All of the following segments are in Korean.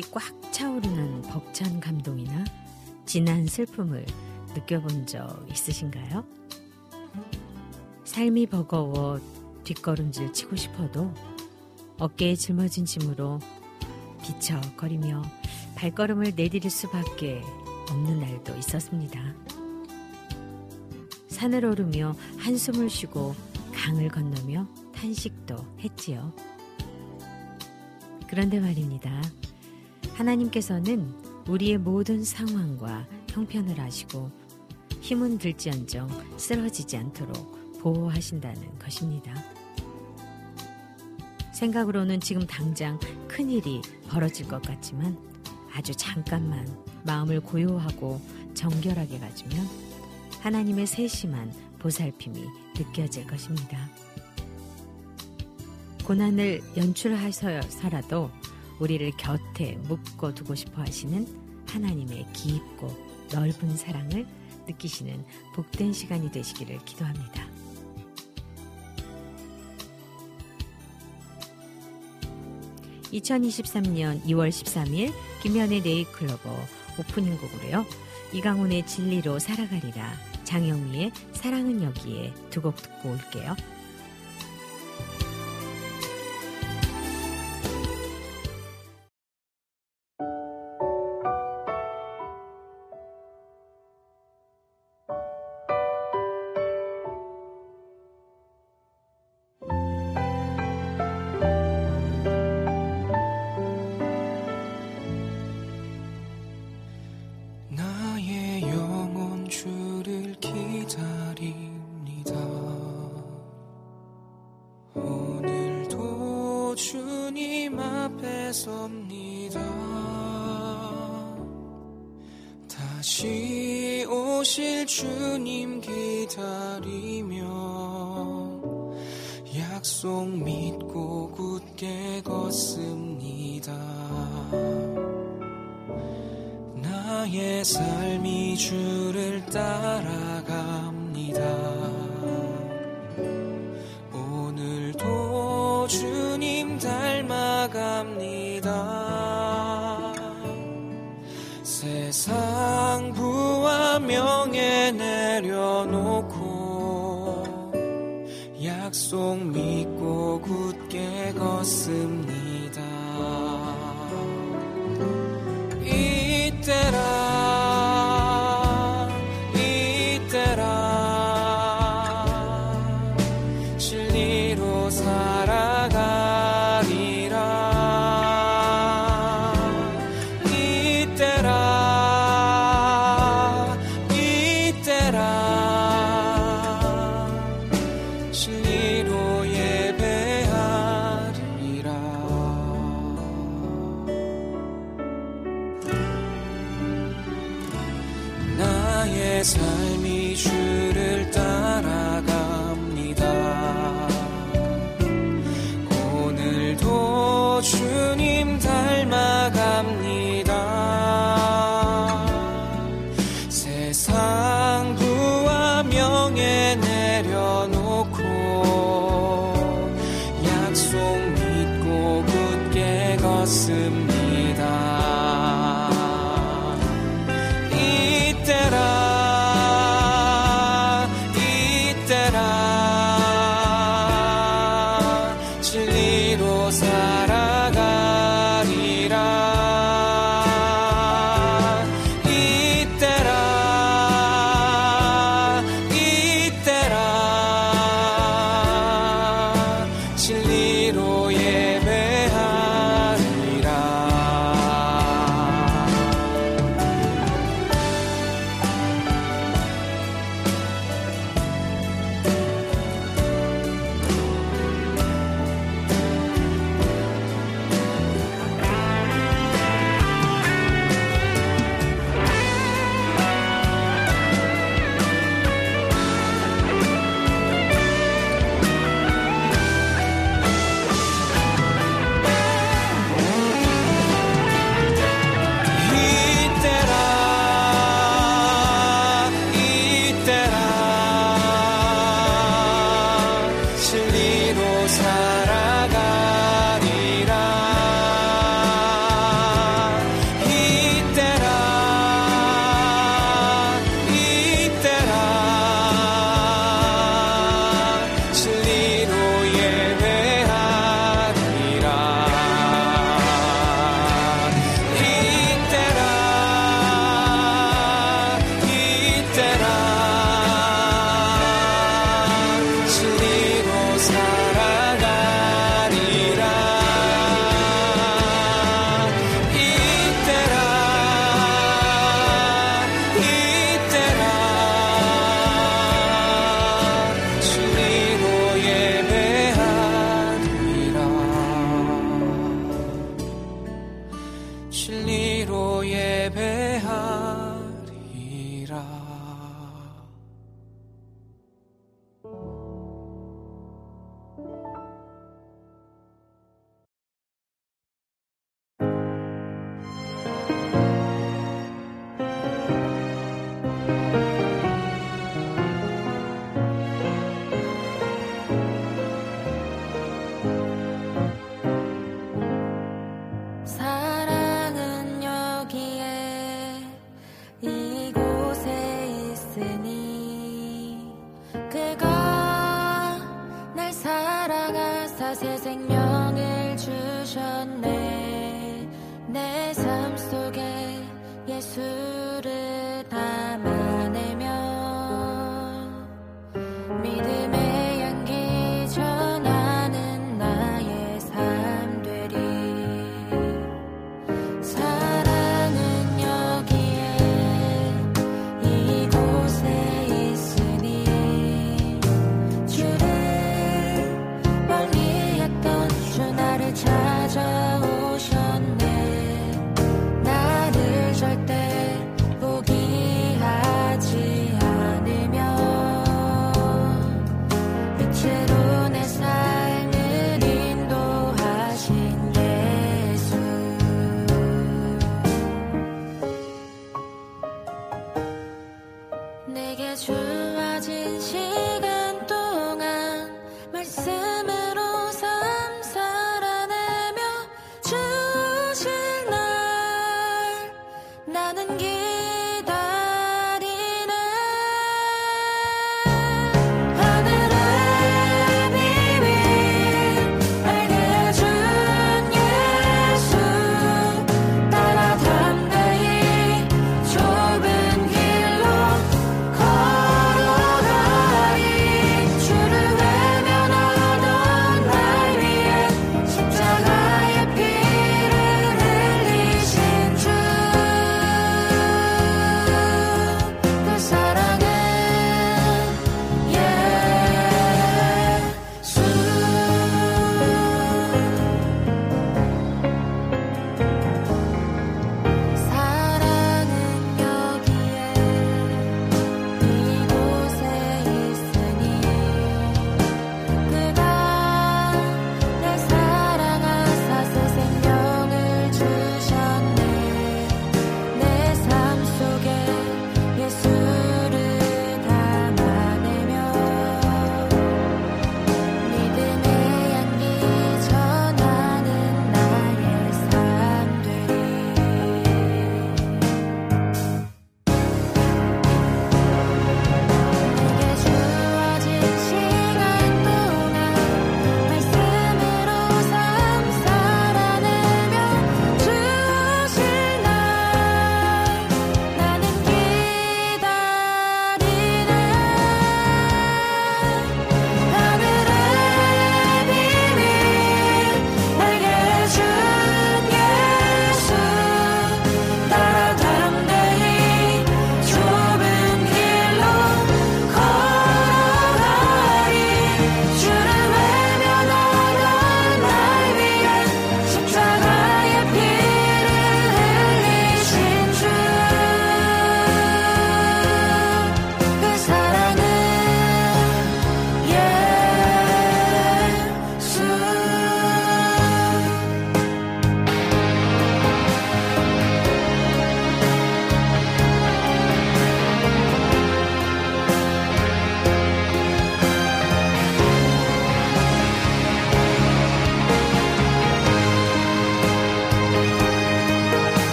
목이 꽉 차오르는 벅찬 감동이나 진한 슬픔을 느껴본 적 있으신가요? 삶이 버거워 뒷걸음질 치고 싶어도 어깨에 짊어진 짐으로 비척거리며 발걸음을 내디딜 수밖에 없는 날도 있었습니다. 산을 오르며 한숨을 쉬고 강을 건너며 탄식도 했지요. 그런데 말입니다. 하나님께서는 우리의 모든 상황과 형편을 아시고 힘은 들지언정 쓰러지지 않도록 보호하신다는 것입니다. 생각으로는 지금 당장 큰일이 벌어질 것 같지만 아주 잠깐만 마음을 고요하고 정결하게 가지면 하나님의 세심한 보살핌이 느껴질 것입니다. 고난을 연출하셔서라도 우리를 곁에 묶어 두고 싶어 하시는 하나님의 깊고 넓은 사랑을 느끼시는 복된 시간이 되시기를 기도합니다. (2023년 2월 13일) 김현의 네이클로버 오프닝 곡으로요 이강훈의 진리로 살아가리라 장영미의 사랑은 여기에 두 곡 듣고 올게요.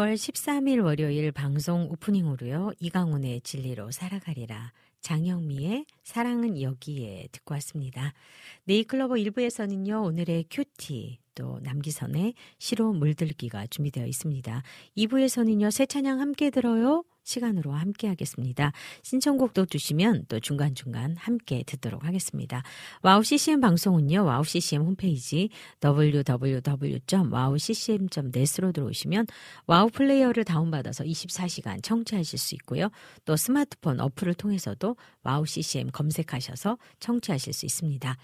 2월 13일 월요일 방송 오프닝으로요. 이강훈의 진리로 살아가리라. 장영미의 사랑은 여기에 듣고 왔습니다. 네잎클로버 1부에서는요. 오늘의 큐티 또 남기선의 시로 물들기가 준비되어 있습니다. 2부에서는요. 새 찬양 함께 들어요. 시간으로 함께 하겠습니다. 신청곡도 주시면 또 중간중간 함께 듣도록 하겠습니다. 와우 CCM 방송은요. 와우 CCM 홈페이지 www.wowccm.net으로 들어오시면 와우 플레이어를 다운받아서 24시간 청취하실 수 있고요. 또 스마트폰 어플을 통해서도 와우 CCM 검색하셔서 청취하실 수 있습니다.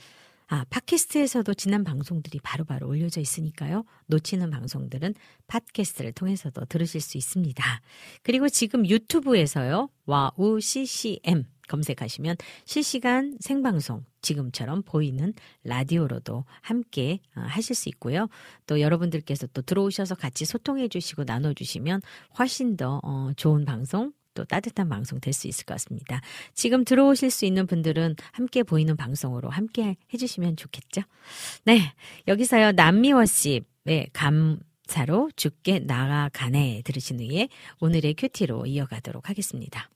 아, 팟캐스트에서도 지난 방송들이 바로바로 바로 올려져 있으니까요. 놓치는 방송들은 팟캐스트를 통해서도 들으실 수 있습니다. 그리고 지금 유튜브에서요. 와우 CCM 검색하시면 실시간 생방송 지금처럼 보이는 라디오로도 함께 어, 하실 수 있고요. 또 여러분들께서 또 들어오셔서 같이 소통해 주시고 나눠 주시면 훨씬 더 어, 좋은 방송 또 따뜻한 방송 될 수 있을 것 같습니다. 지금 들어오실 수 있는 분들은 함께 보이는 방송으로 함께 해주시면 좋겠죠. 네. 여기서요, 남미워십의 감 사로 죽게 나아가네 들으신 후에 오늘의 큐티로 이어가도록 하겠습니다.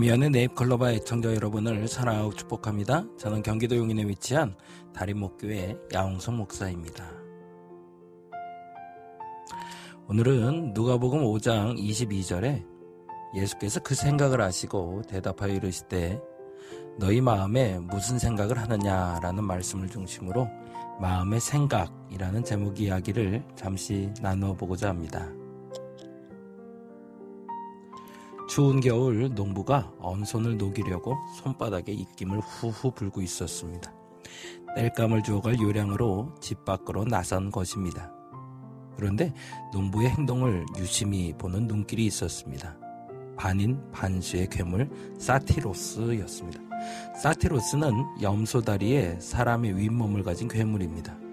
미연의 네잎클로바 애청자 여러분을 사랑하고 축복합니다. 저는 경기도 용인에 위치한 다림목교회 야홍성 목사입니다. 오늘은 누가복음 5장 22절에 예수께서 그 생각을 아시고 대답하여 이르실 때 너희 마음에 무슨 생각을 하느냐라는 말씀을 중심으로 마음의 생각이라는 제목 이야기를 잠시 나누어 보고자 합니다. 추운 겨울 농부가 언손을 녹이려고 손바닥에 입김을 후후 불고 있었습니다. 땔감을 주어갈 요량으로 집 밖으로 나선 것입니다. 그런데 농부의 행동을 유심히 보는 눈길이 있었습니다. 반인 반수의 괴물 사티로스였습니다. 사티로스는 염소 다리에 사람의 윗몸을 가진 괴물입니다.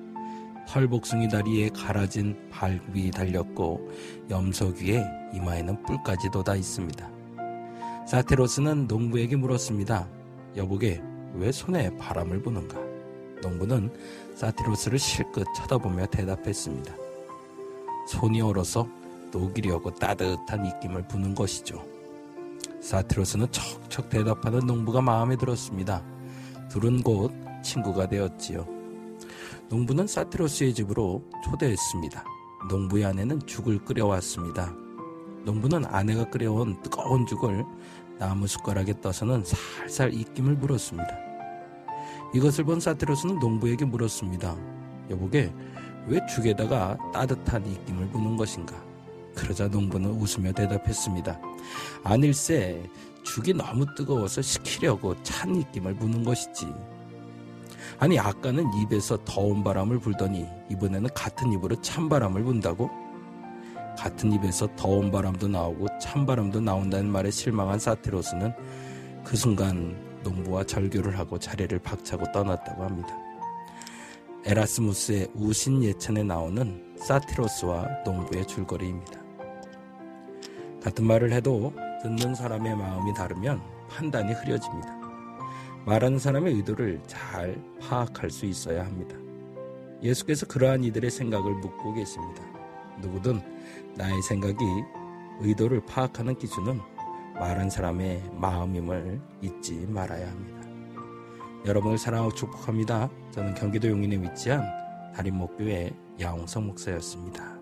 털복숭이 다리에 갈아진 발굽이 달렸고 염소 귀에 이마에는 뿔까지 돋아 있습니다. 사테로스는 농부에게 물었습니다. 여보게 왜 손에 바람을 부는가? 농부는 사테로스를 실끝 쳐다보며 대답했습니다. 손이 얼어서 녹이려고 따뜻한 입김을 부는 것이죠. 사테로스는 척척 대답하는 농부가 마음에 들었습니다. 둘은 곧 친구가 되었지요. 농부는 사테로스의 집으로 초대했습니다. 농부의 아내는 죽을 끓여왔습니다. 농부는 아내가 끓여온 뜨거운 죽을 나무 숟가락에 떠서는 살살 입김을 물었습니다. 이것을 본 사테로스는 농부에게 물었습니다. 여보게 왜 죽에다가 따뜻한 입김을 부는 것인가? 그러자 농부는 웃으며 대답했습니다. 아닐세, 죽이 너무 뜨거워서 식히려고 찬 입김을 부는 것이지. 아니, 아까는 입에서 더운 바람을 불더니 이번에는 같은 입으로 찬바람을 분다고? 같은 입에서 더운 바람도 나오고 찬바람도 나온다는 말에 실망한 사테로스는 그 순간 농부와 절교를 하고 자리를 박차고 떠났다고 합니다. 에라스무스의 우신 예천에 나오는 사티로스와 농부의 줄거리입니다. 같은 말을 해도 듣는 사람의 마음이 다르면 판단이 흐려집니다. 말하는 사람의 의도를 잘 파악할 수 있어야 합니다. 예수께서 그러한 이들의 생각을 묻고 계십니다. 누구든 나의 생각이 의도를 파악하는 기준은 말한 사람의 마음임을 잊지 말아야 합니다. 여러분을 사랑하고 축복합니다. 저는 경기도 용인에 위치한 다림목교회 야홍성 목사였습니다.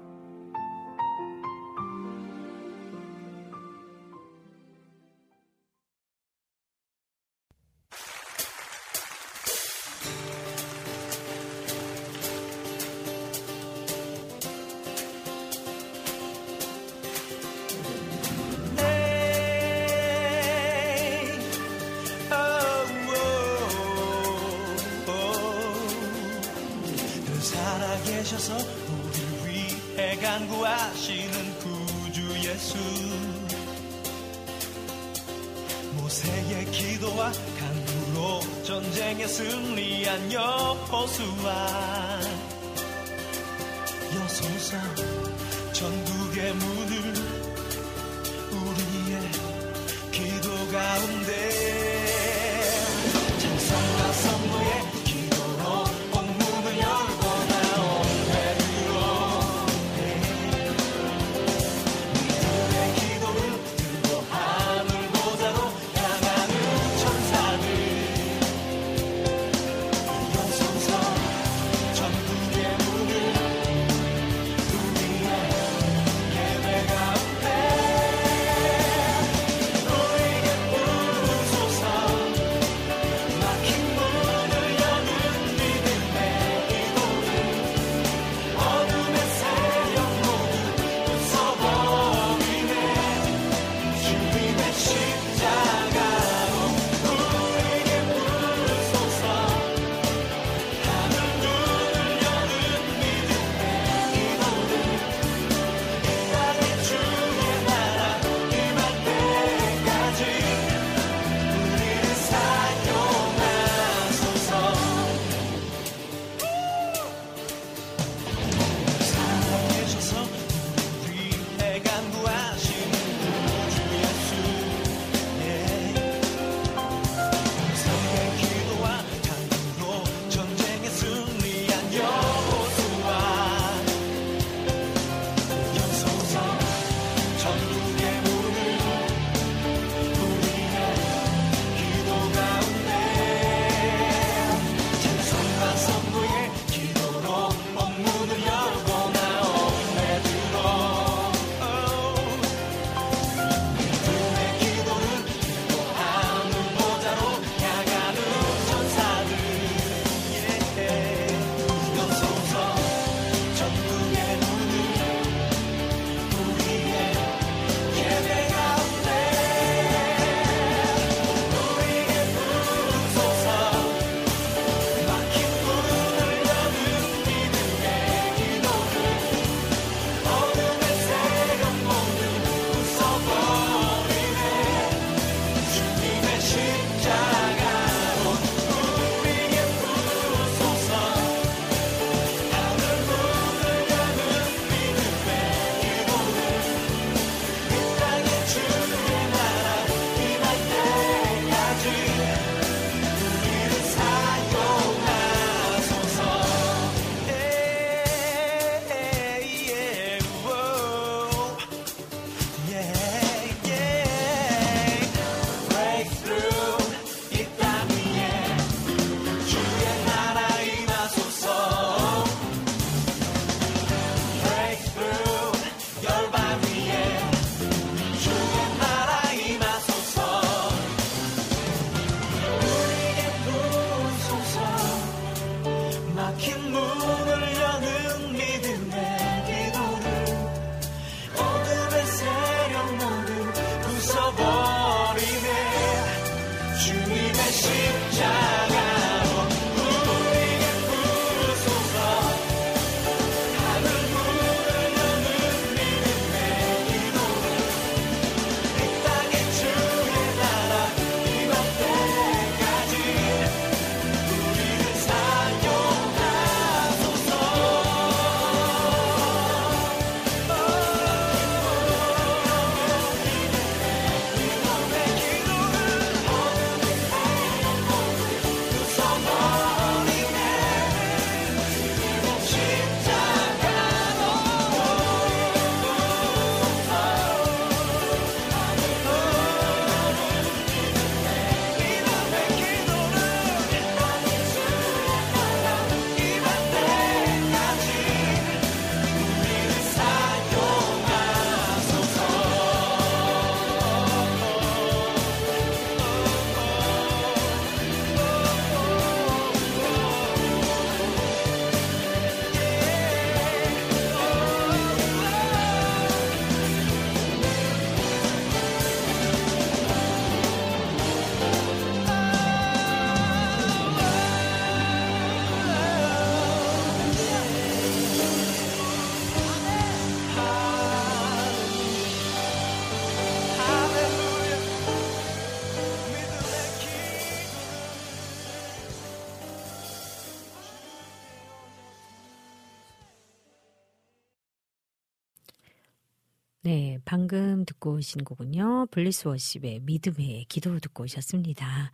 방금 듣고 오신 곡은요. 블리스 워십의 믿음의 기도 듣고 오셨습니다.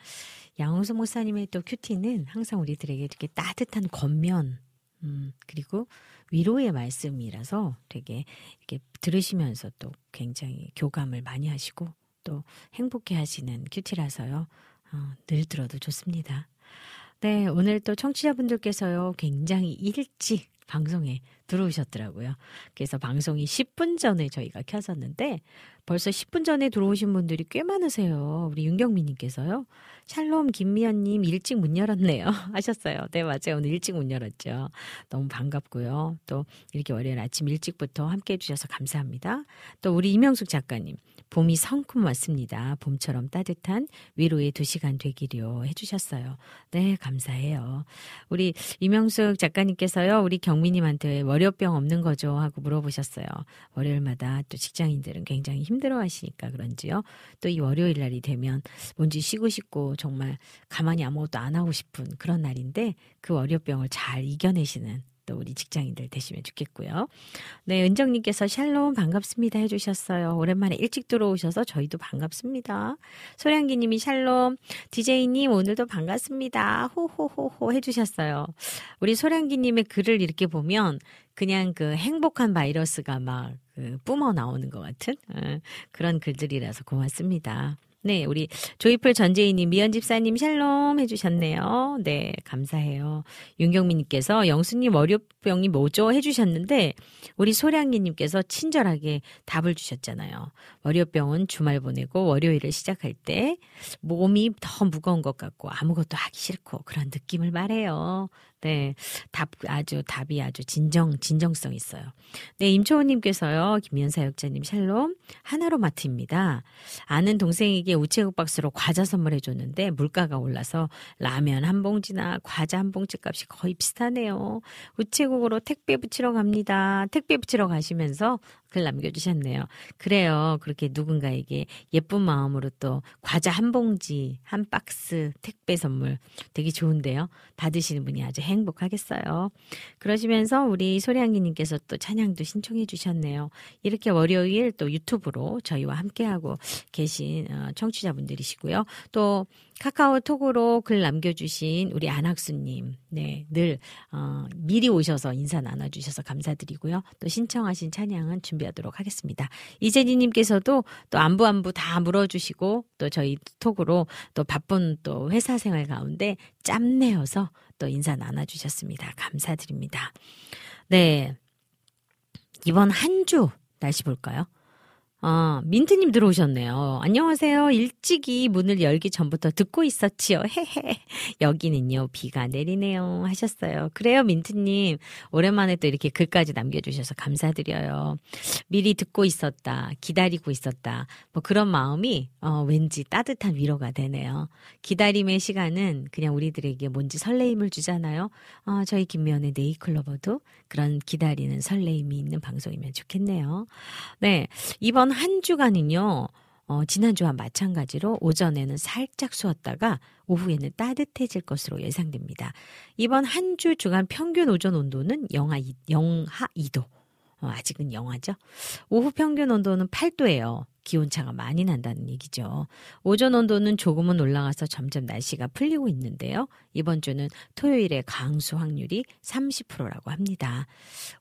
양호수 목사님의 또 큐티는 항상 우리들에게 이렇게 따뜻한 권면, 음, 그리고 위로의 말씀이라서 되게 이렇게 들으시면서 또 굉장히 교감을 많이 하시고 또 행복해 하시는 큐티라서요. 어, 늘 들어도 좋습니다. 네, 오늘 또 청취자분들께서요. 굉장히 일찍 방송에 들어오셨더라고요. 그래서 방송이 10분 전에 저희가 켰었는데 벌써 10분 전에 들어오신 분들이 꽤 많으세요. 우리 윤경민님께서요. 샬롬 김미연님 일찍 문 열었네요. 하셨어요. 네, 맞아요. 오늘 일찍 문 열었죠. 너무 반갑고요. 또 이렇게 월요일 아침 일찍부터 함께 해주셔서 감사합니다. 또 우리 이명숙 작가님. 봄이 성큼 왔습니다. 봄처럼 따뜻한 위로의 두 시간 되기려 해주셨어요. 네, 감사해요. 우리 이명숙 작가님께서요, 우리 경미님한테 월요병 없는 거죠? 하고 물어보셨어요. 월요일마다 또 직장인들은 굉장히 힘들어 하시니까 그런지요. 또 이 월요일 날이 되면 뭔지 쉬고 싶고 정말 가만히 아무것도 안 하고 싶은 그런 날인데 그 월요병을 잘 이겨내시는 또 우리 직장인들 되시면 좋겠고요. 네, 은정님께서 샬롬 반갑습니다 해주셨어요. 오랜만에 일찍 들어오셔서 저희도 반갑습니다. 소량기님이 샬롬, DJ님 오늘도 반갑습니다. 호호호호 해주셨어요. 우리 소량기님의 글을 이렇게 보면 그냥 그 행복한 바이러스가 막 그 뿜어 나오는 것 같은 어, 그런 글들이라서 고맙습니다. 네, 우리 Joyful 전재희님, 미연 집사님 샬롬 해주셨네요. 네, 감사해요. 윤경민님께서 영수님 월요병이 뭐죠? 해주셨는데 우리 소량기님께서 친절하게 답을 주셨잖아요. 월요병은 주말 보내고 월요일을 시작할 때 몸이 더 무거운 것 같고 아무것도 하기 싫고 그런 느낌을 말해요. 네. 답, 아주, 답이 아주 진정, 진정성 있어요. 네, 임초호님께서요, 김연사 역자님 샬롬, 하나로 마트입니다. 아는 동생에게 우체국 박스로 과자 선물해 줬는데 물가가 올라서 라면 한 봉지나 과자 한 봉지 값이 거의 비슷하네요. 우체국으로 택배 붙이러 갑니다. 택배 붙이러 가시면서 글 남겨주셨네요. 그래요. 그렇게 누군가에게 예쁜 마음으로 또 과자 한 봉지, 한 박스 택배 선물 되게 좋은데요. 받으시는 분이 아주 행복하겠어요. 그러시면서 우리 소량기님께서 또 찬양도 신청해 주셨네요. 이렇게 월요일 또 유튜브로 저희와 함께하고 계신 어, 청취자분들이시고요. 또 카카오톡으로 글 남겨주신 우리 안학수님, 네, 늘, 어, 미리 오셔서 인사 나눠주셔서 감사드리고요. 또 신청하신 찬양은 준비하도록 하겠습니다. 이재진님께서도 또 안부 안부 다 물어주시고 또 저희 톡으로 또 바쁜 또 회사 생활 가운데 짬내어서 또 인사 나눠주셨습니다. 감사드립니다. 네. 이번 한 주 날씨 볼까요? 아, 민트님 들어오셨네요. 안녕하세요. 일찍이 문을 열기 전부터 듣고 있었지요. 헤헤. 여기는요, 비가 내리네요. 하셨어요. 그래요, 민트님. 오랜만에 또 이렇게 글까지 남겨주셔서 감사드려요. 미리 듣고 있었다. 기다리고 있었다. 뭐 그런 마음이, 어, 왠지 따뜻한 위로가 되네요. 기다림의 시간은 그냥 우리들에게 뭔지 설레임을 주잖아요. 어, 저희 김미연의 네이클로버도 그런 기다리는 설레임이 있는 방송이면 좋겠네요. 네. 이번 한 주간은요, 어, 지난주와 마찬가지로 오전에는 살짝 추웠다가 오후에는 따뜻해질 것으로 예상됩니다. 이번 한 주 주간 평균 오전 온도는 영하, 이, 영하 2도. 어, 아직은 영하죠. 오후 평균 온도는 8도예요. 기온차가 많이 난다는 얘기죠. 오전 온도는 조금은 올라가서 점점 날씨가 풀리고 있는데요. 이번 주는 토요일에 강수 확률이 30%라고 합니다.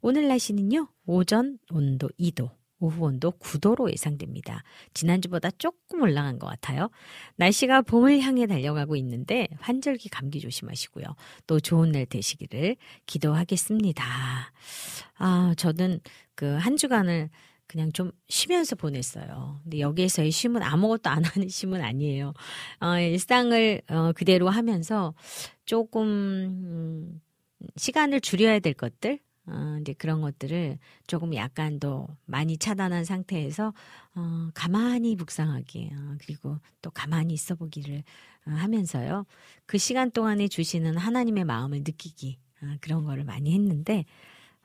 오늘 날씨는요. 오전 온도 2도, 오후 온도 9도로 예상됩니다. 지난주보다 조금 올라간 것 같아요. 날씨가 봄을 향해 달려가고 있는데 환절기 감기 조심하시고요. 또 좋은 날 되시기를 기도하겠습니다. 아, 저는 그 한 주간을 그냥 좀 쉬면서 보냈어요. 근데 여기에서의 쉼은 아무것도 안 하는 쉼은 아니에요. 어, 일상을 어, 그대로 하면서 조금 음, 시간을 줄여야 될 것들, 어, 이제 그런 것들을 조금 약간 더 많이 차단한 상태에서 어, 가만히 묵상하기 어, 그리고 또 가만히 있어 보기를 어, 하면서요. 그 시간 동안에 주시는 하나님의 마음을 느끼기 어, 그런 거를 많이 했는데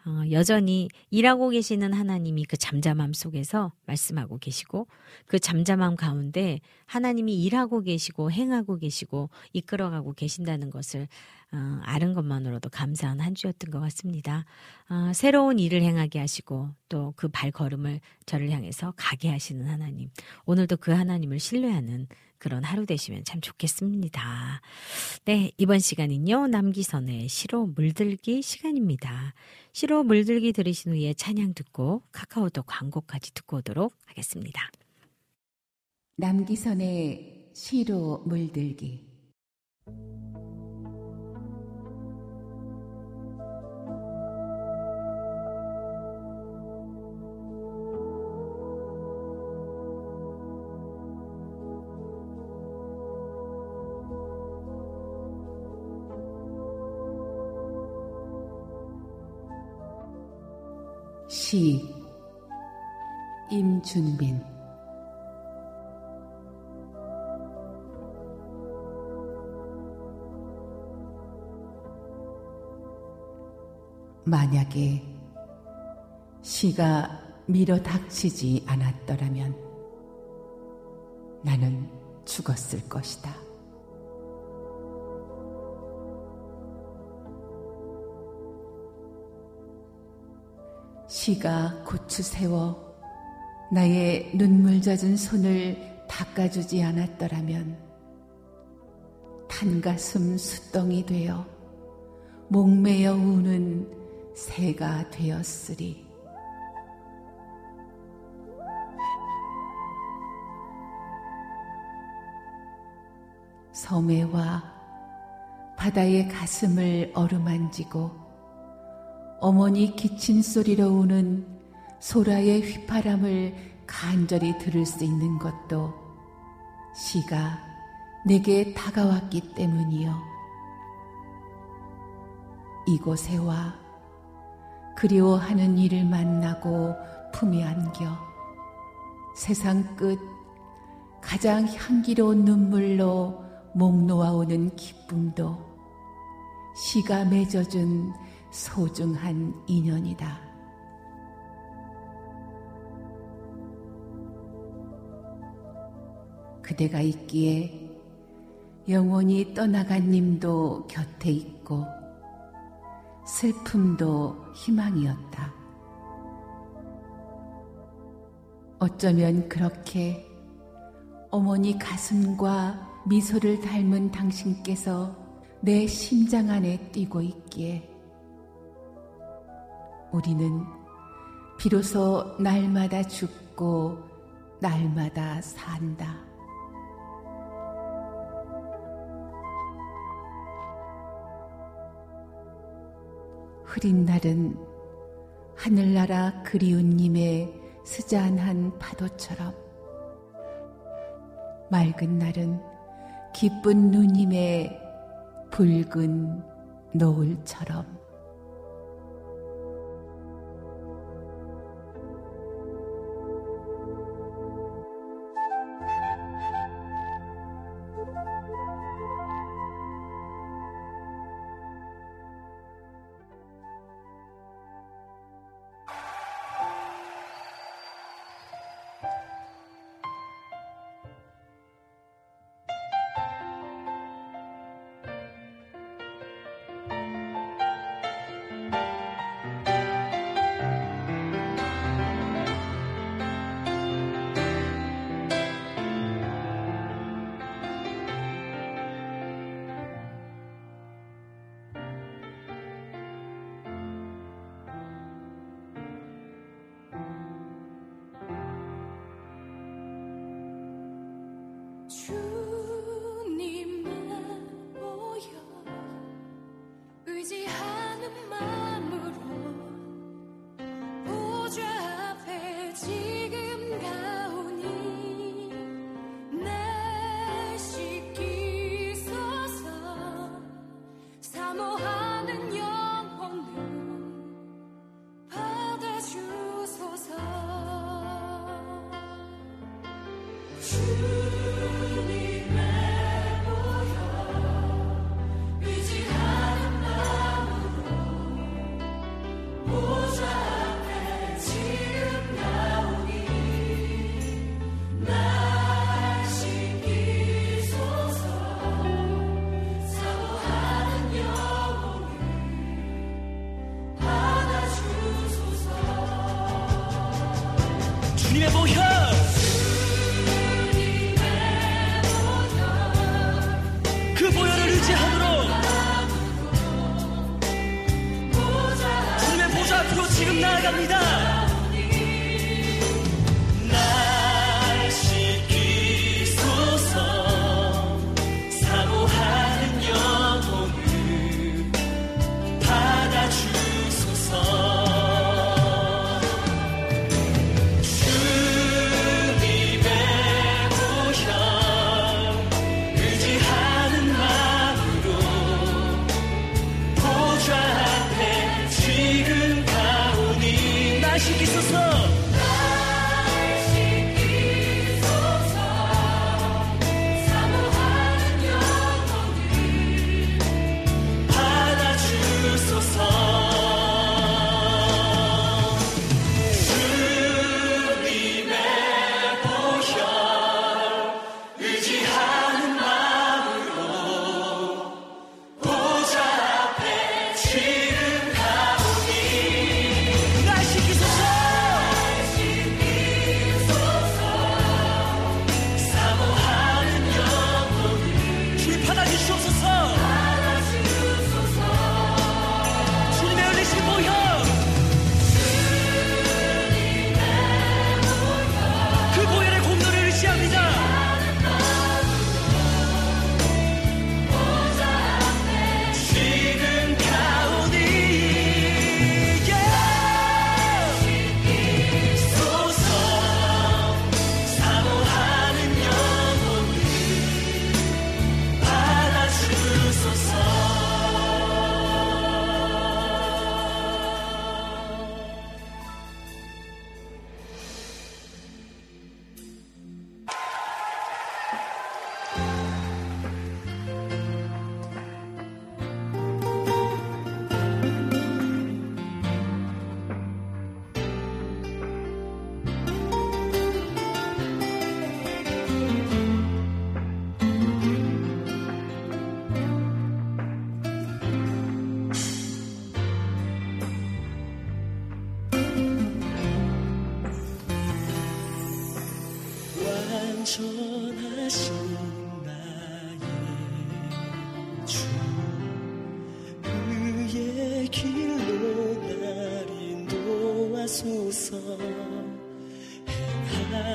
어, 여전히 일하고 계시는 하나님이 그 잠잠함 속에서 말씀하고 계시고 그 잠잠함 가운데 하나님이 일하고 계시고 행하고 계시고 이끌어가고 계신다는 것을 어, 아는 것만으로도 감사한 한 주였던 것 같습니다. 어, 새로운 일을 행하게 하시고 또 그 발걸음을 저를 향해서 가게 하시는 하나님. 오늘도 그 하나님을 신뢰하는 그런 하루 되시면 참 좋겠습니다. 네, 이번 시간은요, 남기선의 시로 물들기 시간입니다. 시로 물들기 들으신 후에 찬양 듣고 카카오톡 광고까지 듣고 오도록 하겠습니다. 남기선의 시로 물들기 시 임준빈 만약에 시가 밀어 닥치지 않았더라면 나는 죽었을 것이다. 시가 고추 세워 나의 눈물 젖은 손을 닦아주지 않았더라면 탄가슴 숫덩이 되어 목매어 우는 새가 되었으리. 섬에와 바다의 가슴을 어루만지고 어머니 기침 소리로 우는 소라의 휘파람을 간절히 들을 수 있는 것도 시가 내게 다가왔기 때문이요. 이곳에 와 그리워하는 이를 만나고 품에 안겨 세상 끝 가장 향기로운 눈물로 목 놓아오는 기쁨도 시가 맺어준 소중한 인연이다. 그대가 있기에 영원히 떠나간 님도 곁에 있고 슬픔도 희망이었다. 어쩌면 그렇게 어머니 가슴과 미소를 닮은 당신께서 내 심장 안에 뛰고 있기에 우리는 비로소 날마다 죽고 날마다 산다. 흐린 날은 하늘나라 그리운 님의 스잔한 파도처럼 맑은 날은 기쁜 누님의 붉은 노을처럼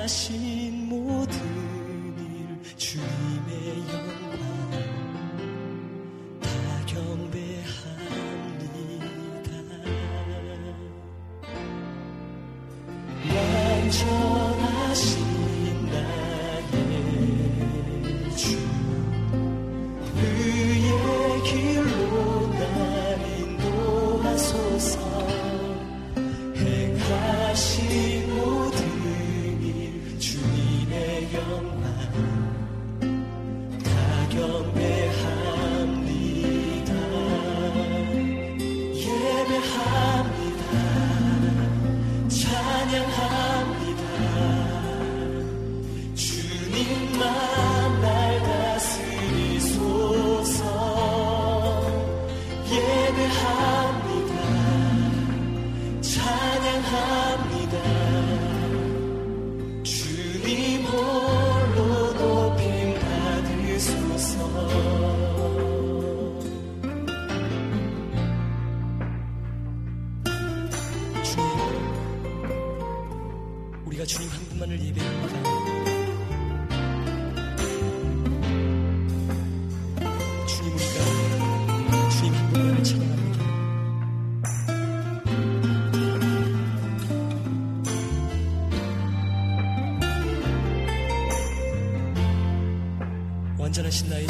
행 완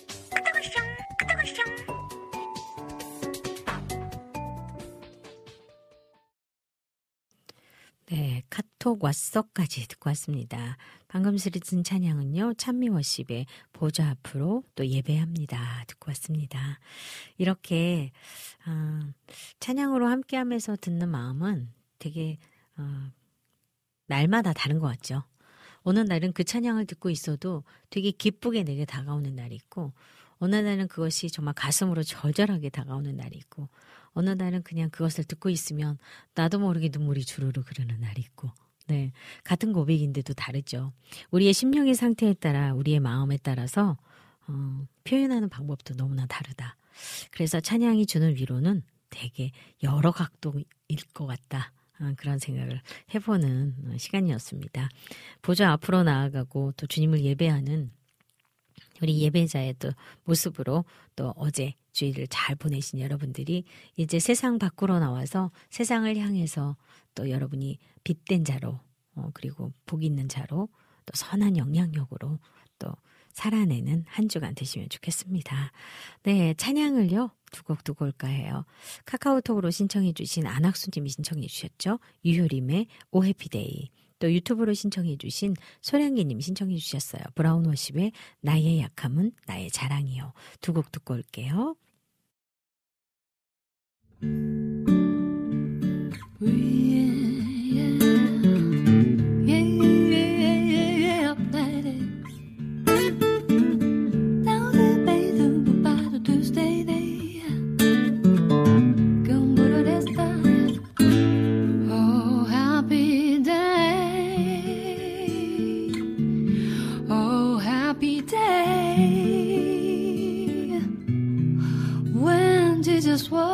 네, 카톡 왓썹까지 듣고 왔습니다. 방금 들은 찬양은요, 찬미워십의 보좌 앞으로 또 예배합니다. 듣고 왔습니다. 이렇게, 어, 찬양으로 함께 하면서 듣는 마음은 되게, 어, 날마다 다른 것 같죠. 어느 날은 그 찬양을 듣고 있어도 되게 기쁘게 내게 다가오는 날이 있고, 어느 날은 그것이 정말 가슴으로 절절하게 다가오는 날이 있고, 어느 날은 그냥 그것을 듣고 있으면 나도 모르게 눈물이 주르르 흐르는 날이 있고, 네. 같은 고백인데도 다르죠. 우리의 심령의 상태에 따라, 우리의 마음에 따라서, 어, 표현하는 방법도 너무나 다르다. 그래서 찬양이 주는 위로는 되게 여러 각도일 것 같다. 어, 그런 생각을 해보는 시간이었습니다. 보좌 앞으로 나아가고 또 주님을 예배하는 우리 예배자의 또 모습으로 또 어제 주일을 잘 보내신 여러분들이 이제 세상 밖으로 나와서 세상을 향해서 또 여러분이 빛된 자로 어, 그리고 복 있는 자로 또 선한 영향력으로 또 살아내는 한 주간 되시면 좋겠습니다. 네, 찬양을요. 두 곡 두고 올까 해요. 카카오톡으로 신청해 주신 안학수님이 신청해 주셨죠. 유효림의 오해피데이. 또 유튜브로 신청해 주신 소량기님이 신청해 주셨어요. 브라운 워십의 나의 약함은 나의 자랑이요. 두 곡 듣고 올게요. Washed.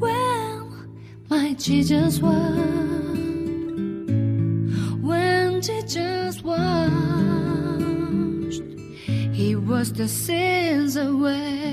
When my Jesus washed. When Jesus washed. He washed the sins away.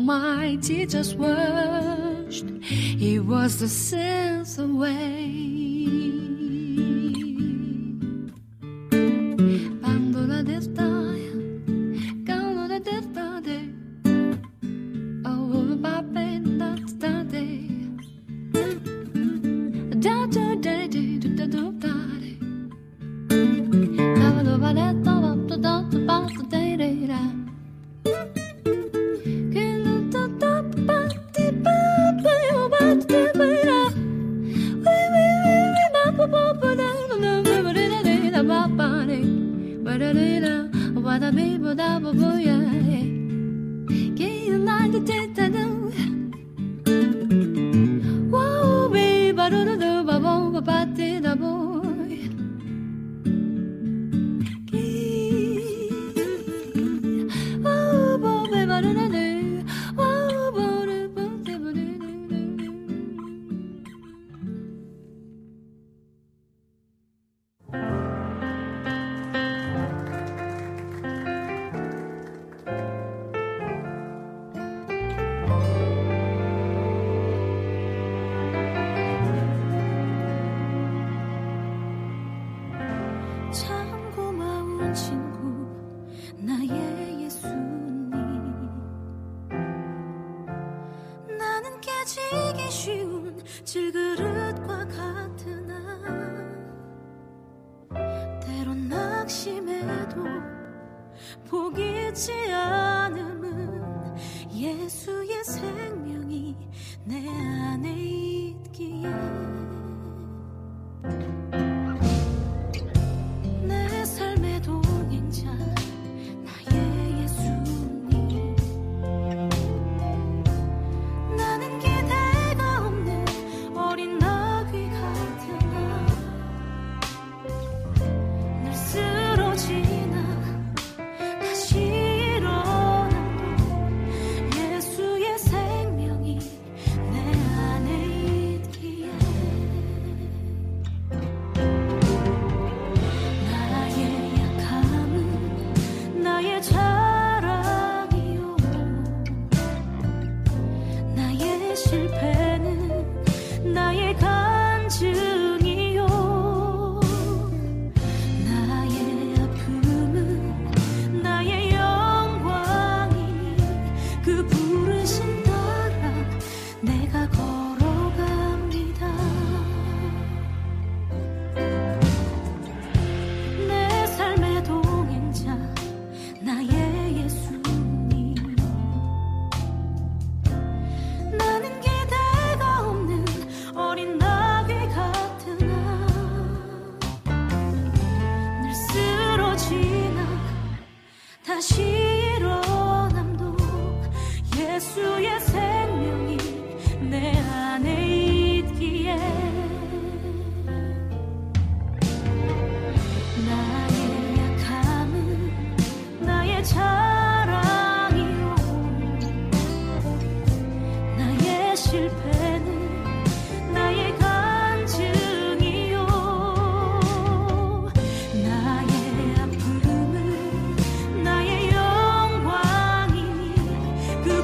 my teachers washed, He was the sense away.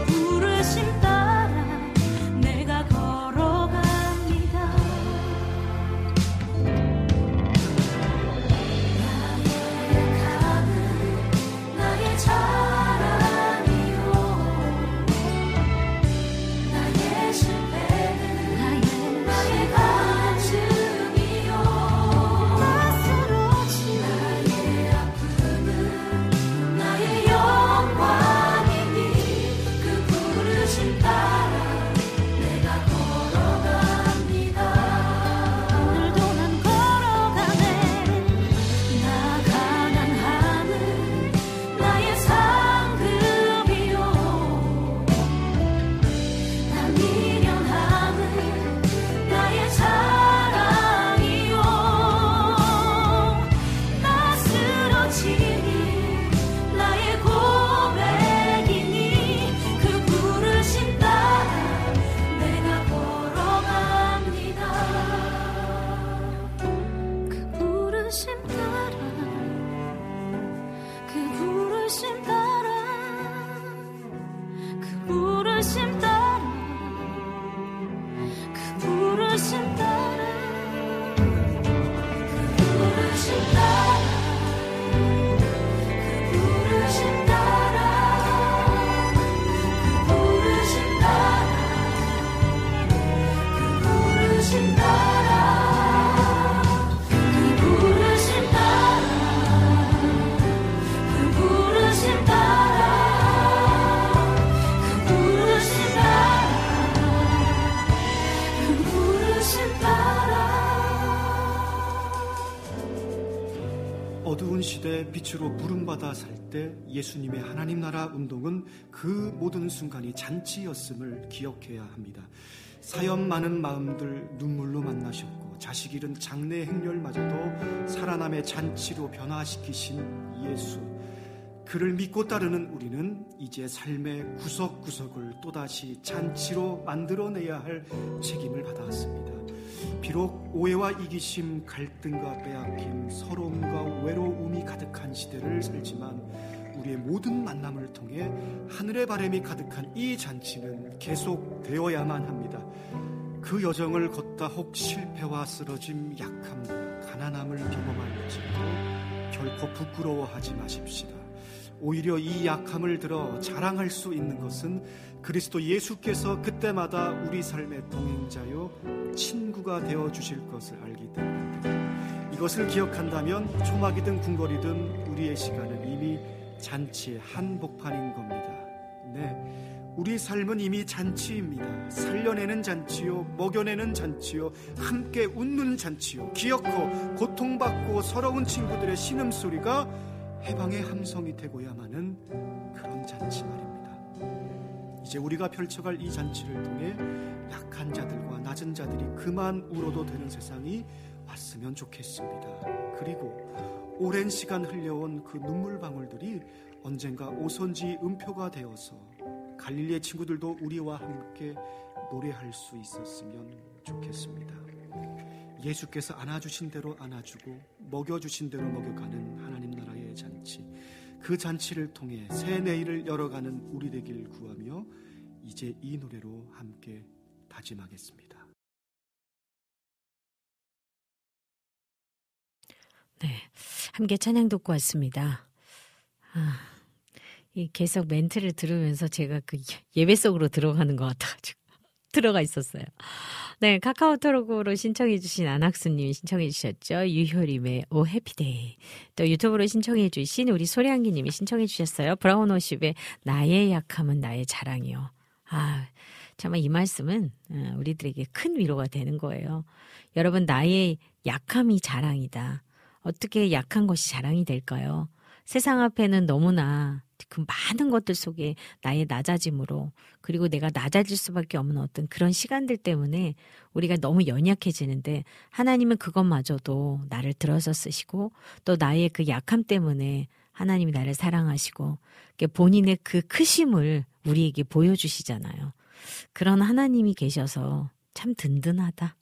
불을 부르신 예수님의 하나님 나라 운동은 그 모든 순간이 잔치였음을 기억해야 합니다. 사연 많은 마음들 눈물로 만나셨고 자식 잃은 장래 행렬마저도 살아남의 잔치로 변화시키신 예수. 그를 믿고 따르는 우리는 이제 삶의 구석구석을 또다시 잔치로 만들어내야 할 책임을 받아왔습니다. 비록 오해와 이기심, 갈등과 빼앗김, 서러움과 외로움이 가득한 시대를 살지만 우리의 모든 만남을 통해 하늘의 바람이 가득한 이 잔치는 계속되어야만 합니다. 그 여정을 걷다 혹 실패와 쓰러짐, 약함, 가난함을 경험할지라도 결코 부끄러워하지 마십시다. 오히려 이 약함을 들어 자랑할 수 있는 것은 그리스도 예수께서 그때마다 우리 삶의 동행자요 친구가 되어 주실 것을 알기 때문입니다. 이것을 기억한다면 초막이든 궁궐이든 우리의 시간은 이미 잔치의 한복판인 겁니다. 네. 우리 삶은 이미 잔치입니다. 살려내는 잔치요, 먹여내는 잔치요, 함께 웃는 잔치요, 기어코 고통받고 서러운 친구들의 신음소리가 해방의 함성이 되고야만은 그런 잔치 말입니다. 이제 우리가 펼쳐갈 이 잔치를 통해 약한 자들과 낮은 자들이 그만 울어도 되는 세상이 왔으면 좋겠습니다. 그리고 오랜 시간 흘려온 그 눈물 방울들이 언젠가 오선지 음표가 되어서 갈릴리의 친구들도 우리와 함께 노래할 수 있었으면 좋겠습니다. 예수께서 안아주신 대로 안아주고 먹여주신 대로 먹여가는 하나님 나라의 잔치 그 잔치를 통해 새 내일을 열어가는 우리 되길 구하며 이제 이 노래로 함께 다짐하겠습니다. 네. 함께 찬양 듣고 왔습니다. 아, 이 계속 멘트를 들으면서 제가 그 예배 속으로 들어가는 것 같아가지고 들어가 있었어요. 네, 카카오톡으로 신청해주신 안학수님이 신청해주셨죠. 유효림의 오 해피데이. 또 유튜브로 신청해주신 우리 소량기님이 신청해주셨어요. 브라운 오십의 나의 약함은 나의 자랑이요. 아, 정말 이 말씀은 어, 우리들에게 큰 위로가 되는 거예요. 여러분, 나의 약함이 자랑이다. 어떻게 약한 것이 자랑이 될까요? 세상 앞에는 너무나 그 많은 것들 속에 나의 낮아짐으로 그리고 내가 낮아질 수밖에 없는 어떤 그런 시간들 때문에 우리가 너무 연약해지는데 하나님은 그것마저도 나를 들어서 쓰시고 또 나의 그 약함 때문에 하나님이 나를 사랑하시고 본인의 그 크심을 우리에게 보여주시잖아요. 그런 하나님이 계셔서 참 든든하다.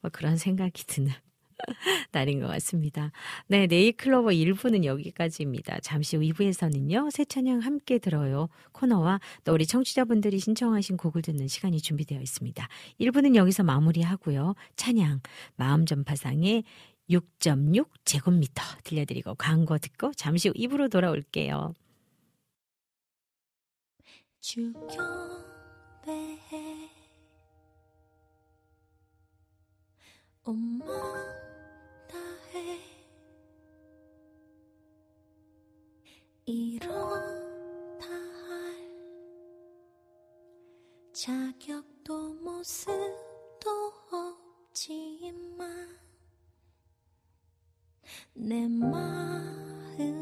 뭐 그런 생각이 드는 날인 것 같습니다. 네, 네이클로버 1부는 여기까지입니다. 잠시 후 2부에서는요, 새 찬양 함께 들어요. 코너와 또 우리 청취자분들이 신청하신 곡을 듣는 시간이 준비되어 있습니다. 1부는 여기서 마무리하고요. 찬양, 마음전파상의 6.6 제곱미터 들려드리고 광고 듣고 잠시 후 2부로 돌아올게요. 주 경배해 엄마 다 해 이렇다 할 자격도 모습도 없지만 내 마음이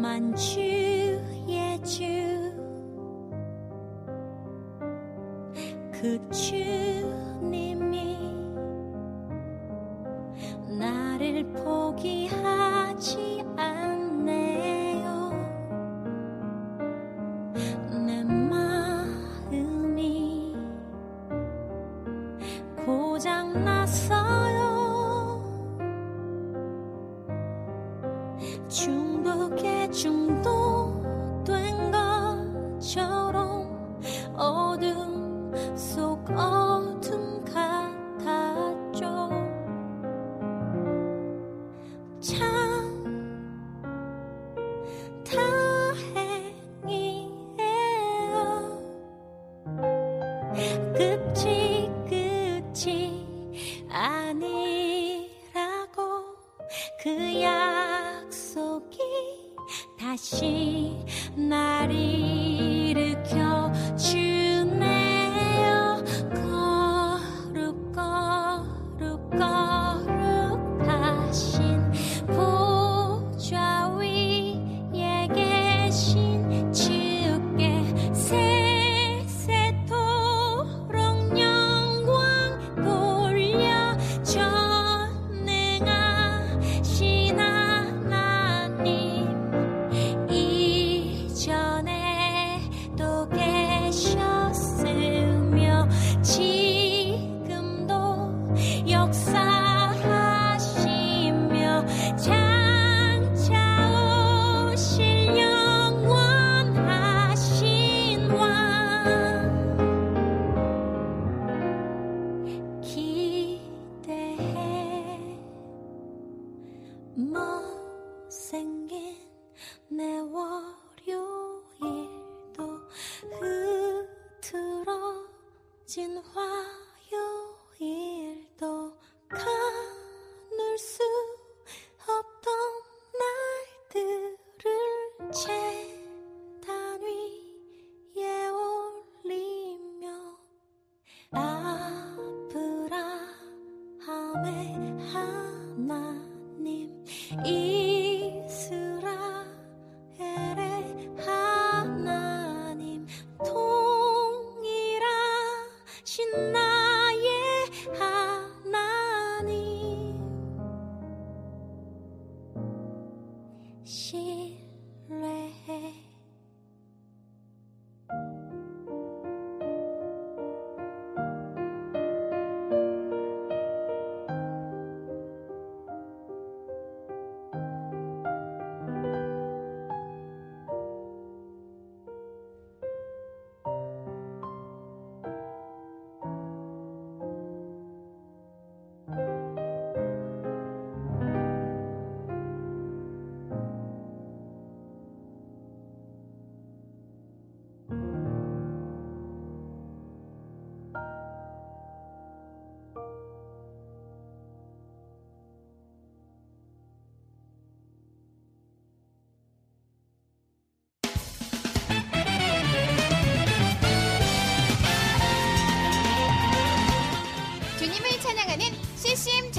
만주의 주. 그주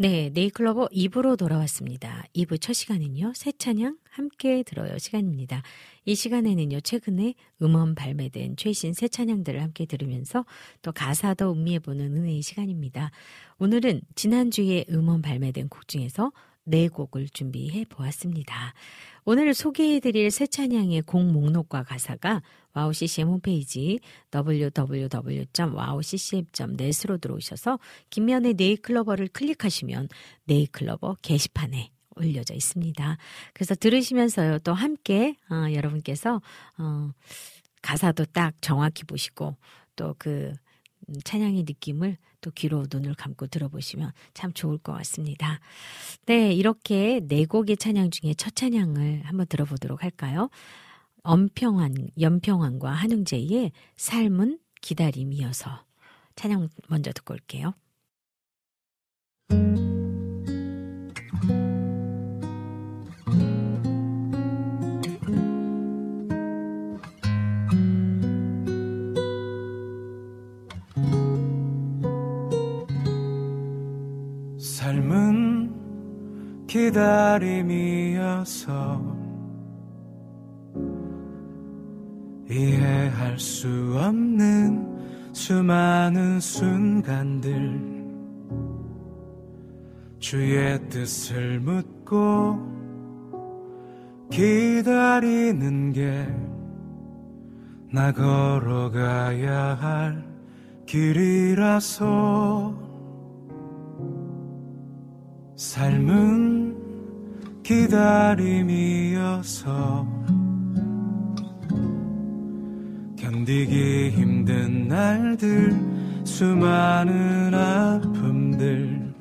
네, 네잎클로버 2부로 돌아왔습니다. 2부 첫 시간은요, 새 찬양 함께 들어요 시간입니다. 이 시간에는요, 최근에 음원 발매된 최신 새 찬양들을 함께 들으면서 또 가사도 음미해보는 은혜의 시간입니다. 오늘은 지난주에 음원 발매된 곡 중에서 네 곡을 준비해 보았습니다. 오늘 소개해드릴 새 찬양의 곡 목록과 가사가 WOW CCM 홈페이지 www.wowccm.net으로 들어오셔서 김면의 네이클러버를 클릭하시면 네이클러버 게시판에 올려져 있습니다. 그래서 들으시면서요 또 함께 어, 여러분께서 어, 가사도 딱 정확히 보시고 또그 찬양의 느낌을 또 귀로 눈을 감고 들어보시면 참 좋을 것 같습니다. 네, 이렇게 네 곡의 찬양 중에 첫 찬양을 한번 들어보도록 할까요? 엄평환, 연평환과 한웅재의 삶은 기다림이어서 찬양 먼저 듣고 올게요. 기다림이어서 이해할 수 없는 수많은 순간들 주의 뜻을 묻고 기다리는 게 나 걸어가야 할 길이라서 삶은 기다림이어서 견디기 힘든 날들 수많은 아픔들.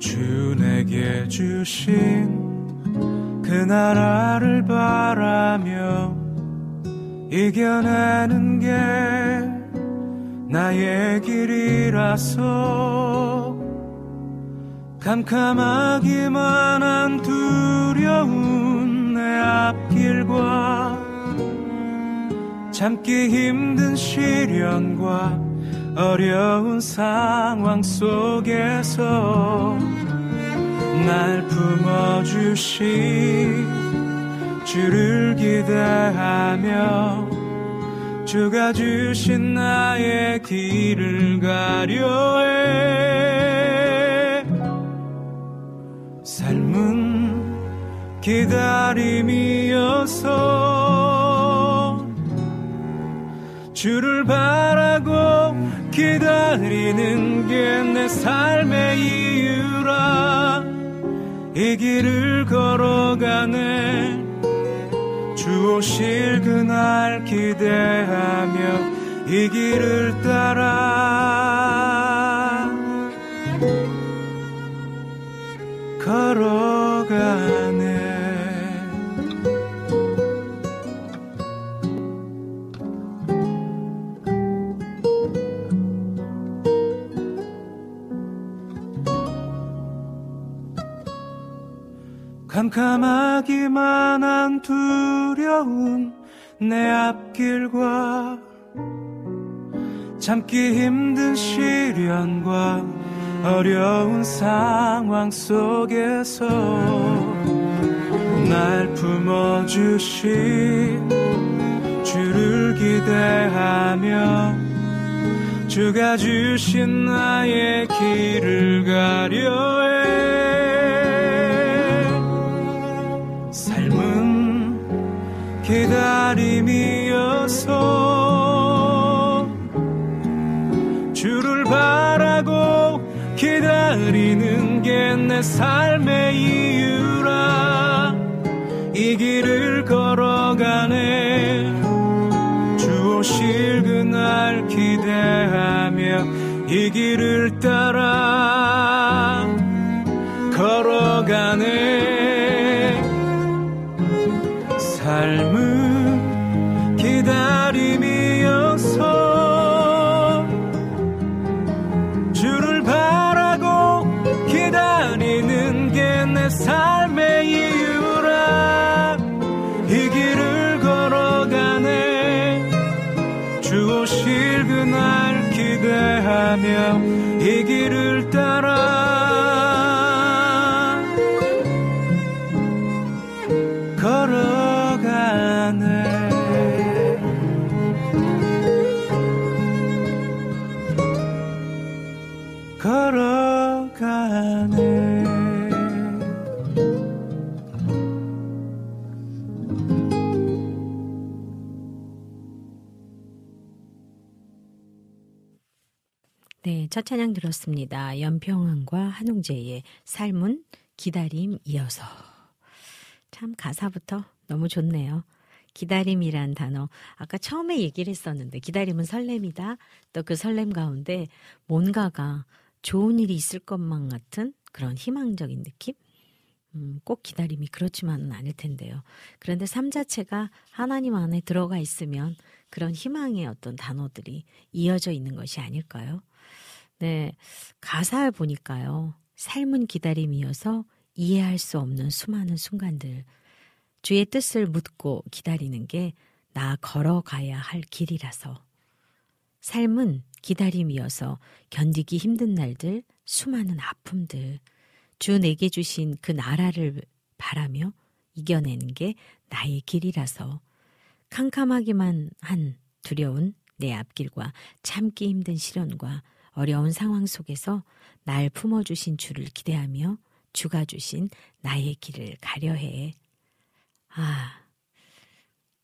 주 내게 주신 그 나라를 바라며 이겨내는 게 나의 길이라서 캄캄하기만 한 두려운 내 앞길과 참기 힘든 시련과 어려운 상황 속에서 날 품어주신 주를 기대하며 주가 주신 나의 길을 가려해 삶은 기다림이어서 주를 바라고 기다리는 게 내 삶의 이유라. 이 길을 걸어가네. 주 오실 그날 기대하며 이 길을 따라 걸어가네. 캄캄하기만 한 두려운 내 앞길과 참기 힘든 시련과 어려운 상황 속에서 날 품어주신 주를 기대하며 주가 주신 나의 길을 가려 해 내 삶의 이유라 이 길을 걸어가네. 주 오실 그날 기대하며 이 길을 따라 첫 찬양 들었습니다. 연평안과 한웅재의 삶은 기다림 이어서. 참 가사부터 너무 좋네요. 기다림이란 단어. 아까 처음에 얘기를 했었는데 기다림은 설렘이다. 또 그 설렘 가운데 뭔가가 좋은 일이 있을 것만 같은 그런 희망적인 느낌? 음, 꼭 기다림이 그렇지만은 않을 텐데요. 그런데 삶 자체가 하나님 안에 들어가 있으면 그런 희망의 어떤 단어들이 이어져 있는 것이 아닐까요? 네, 가사를 보니까요. 삶은 기다림이어서 이해할 수 없는 수많은 순간들. 주의 뜻을 묻고 기다리는 게 나 걸어가야 할 길이라서. 삶은 기다림이어서 견디기 힘든 날들, 수많은 아픔들. 주 내게 주신 그 나라를 바라며 이겨내는 게 나의 길이라서. 캄캄하기만 한 두려운 내 앞길과 참기 힘든 시련과 어려운 상황 속에서 날 품어주신 주를 기대하며 주가 주신 나의 길을 가려 해. 아,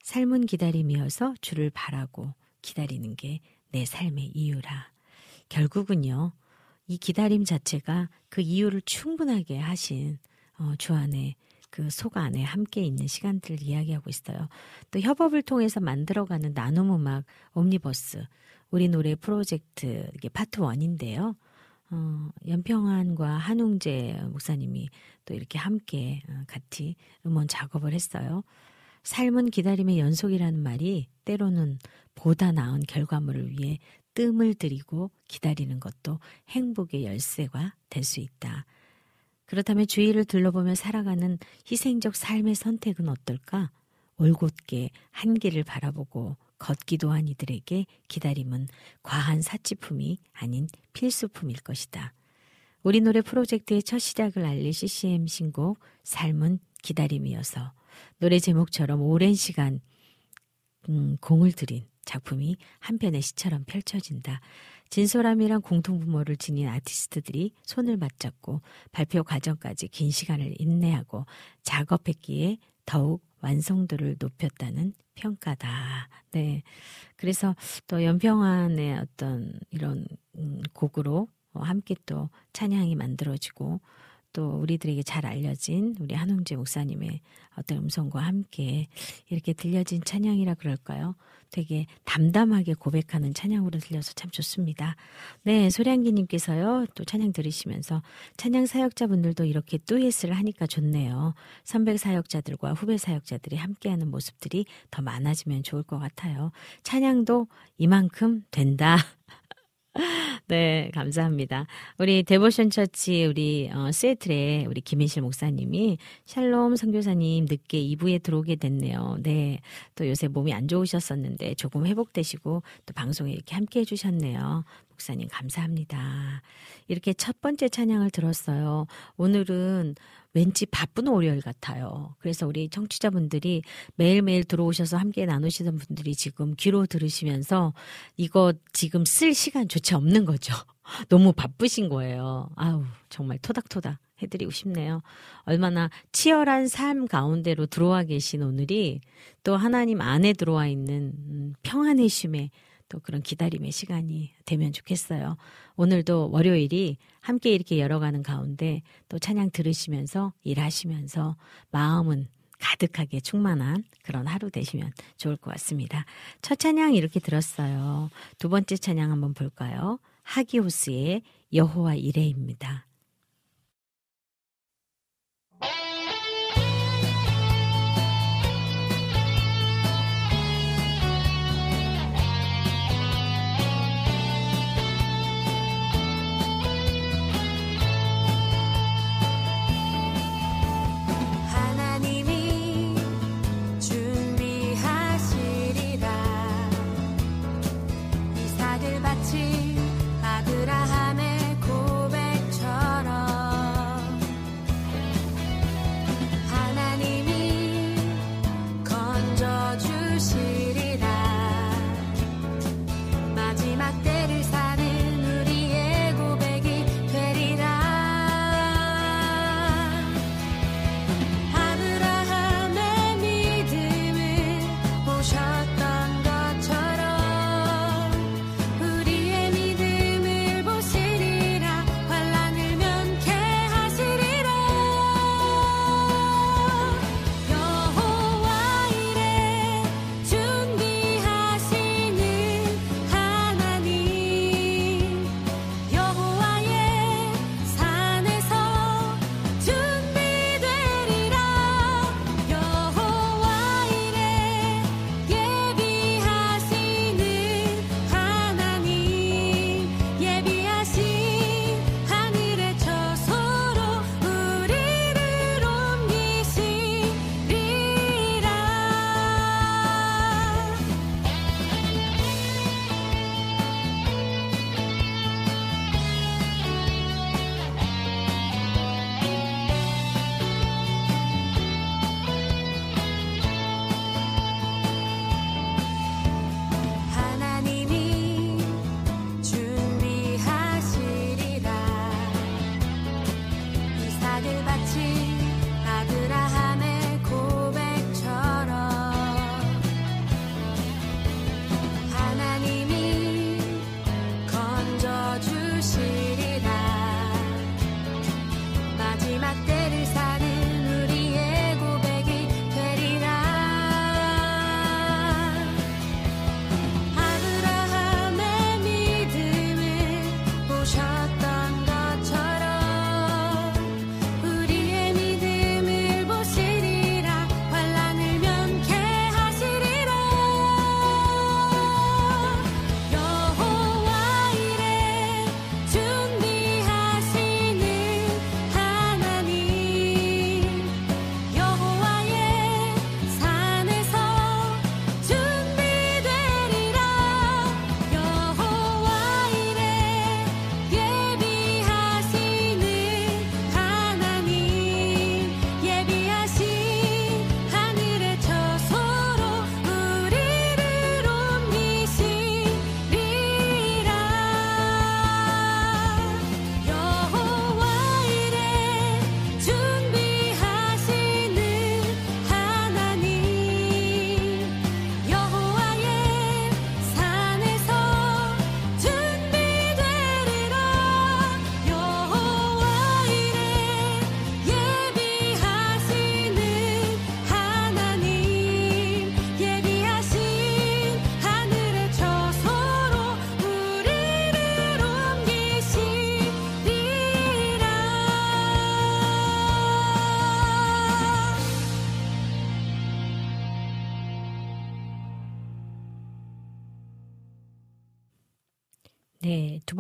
삶은 기다림이어서 주를 바라고 기다리는 게 내 삶의 이유라. 결국은요, 이 기다림 자체가 그 이유를 충분하게 하신 어, 주 안에 그속 안에 함께 있는 시간들을 이야기하고 있어요. 또 협업을 통해서 만들어가는 나눔 음악 옴니버스 우리 노래 프로젝트 이게 파트 원인데요 어, 연평안과 한웅재 목사님이 또 이렇게 함께 어, 같이 음원 작업을 했어요. 삶은 기다림의 연속이라는 말이 때로는 보다 나은 결과물을 위해 뜸을 들이고 기다리는 것도 행복의 열쇠가 될 수 있다. 그렇다면 주위를 둘러보며 살아가는 희생적 삶의 선택은 어떨까? 올곧게 한길을 바라보고 걷기도 한 이들에게 기다림은 과한 사치품이 아닌 필수품일 것이다. 우리 노래 프로젝트의 첫 시작을 알릴 CCM 신곡 삶은 기다림이어서 노래 제목처럼 오랜 시간 음, 공을 들인 작품이 한 편의 시처럼 펼쳐진다. 진솔함이란 공통부모를 지닌 아티스트들이 손을 맞잡고 발표 과정까지 긴 시간을 인내하고 작업했기에 더욱 완성도를 높였다는 평가다. 네. 그래서 또 연평안의 어떤 이런 음, 곡으로 함께 또 찬양이 만들어지고 또 우리들에게 잘 알려진 우리 한홍재 목사님의 어떤 음성과 함께 이렇게 들려진 찬양이라 그럴까요? 되게 담담하게 고백하는 찬양으로 들려서 참 좋습니다. 네, 소량기님께서요, 또 찬양 들으시면서 찬양 사역자분들도 이렇게 듀엣을 하니까 좋네요. 선배 사역자들과 후배 사역자들이 함께하는 모습들이 더 많아지면 좋을 것 같아요. 찬양도 이만큼 된다. 네, 감사합니다. 우리 데보션 처치 우리 어, 세틀에 우리 김혜실 목사님이 샬롬 선교사님 늦게 2부에 들어오게 됐네요. 네, 또 요새 몸이 안 좋으셨었는데 조금 회복되시고 또 방송에 이렇게 함께 해주셨네요. 목사님 감사합니다. 이렇게 첫 번째 찬양을 들었어요. 오늘은 왠지 바쁜 월요일 같아요. 그래서 우리 청취자분들이 매일매일 들어오셔서 함께 나누시던 분들이 지금 귀로 들으시면서 이거 지금 쓸 시간조차 없는 거죠. 너무 바쁘신 거예요. 아우, 정말 토닥토닥 해드리고 싶네요. 얼마나 치열한 삶 가운데로 들어와 계신 오늘이 또 하나님 안에 들어와 있는 음, 평안의 쉼에 또 그런 기다림의 시간이 되면 좋겠어요. 오늘도 월요일이 함께 이렇게 열어가는 가운데 또 찬양 들으시면서 일하시면서 마음은 가득하게 충만한 그런 하루 되시면 좋을 것 같습니다. 첫 찬양 이렇게 들었어요. 두 번째 찬양 한번 볼까요? 하기호스의 여호와 이레입니다. I do better.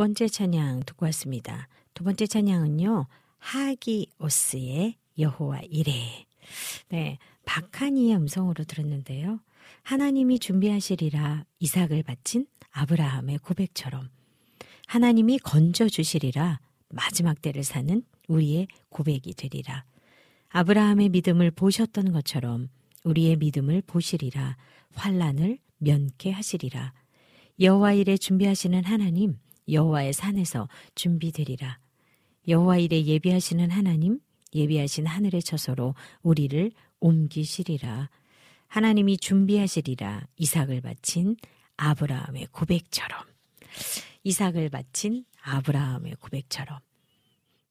번째 찬양 듣고 왔습니다. 두 번째 찬양은요, 하기오스의 여호와 이레. 네, 박하니의 음성으로 들었는데요. 하나님이 준비하시리라 이삭을 바친 아브라함의 고백처럼 하나님이 건져 주시리라 마지막 때를 사는 우리의 고백이 되리라. 아브라함의 믿음을 보셨던 것처럼 우리의 믿음을 보시리라 환란을 면케 하시리라. 여호와 일에 준비하시는 하나님 여호와의 산에서 준비되리라. 여호와 일에 예비하시는 하나님 예비하신 하늘의 처소로 우리를 옮기시리라. 하나님이 준비하시리라 이삭을 바친 아브라함의 고백처럼 이삭을 바친 아브라함의 고백처럼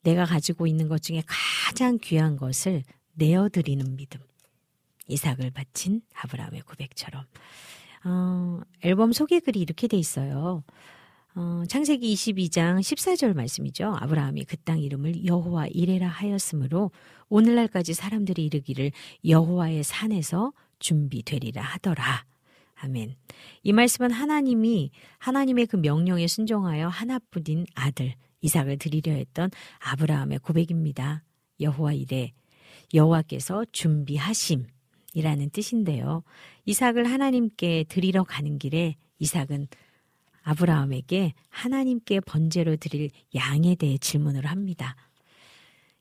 내가 가지고 있는 것 중에 가장 귀한 것을 내어드리는 믿음 이삭을 바친 아브라함의 고백처럼 어, 앨범 소개글이 이렇게 돼 있어요. 어, 창세기 22장 14절 말씀이죠. 아브라함이 그 땅 이름을 여호와 이레라 하였으므로 오늘날까지 사람들이 이르기를 여호와의 산에서 준비되리라 하더라. 아멘. 이 말씀은 하나님이 하나님의 그 명령에 순종하여 하나뿐인 아들 이삭을 드리려 했던 아브라함의 고백입니다. 여호와 이래 여호와께서 준비하심이라는 뜻인데요. 이삭을 하나님께 드리러 가는 길에 이삭은 아브라함에게 하나님께 번제로 드릴 양에 대해 질문을 합니다.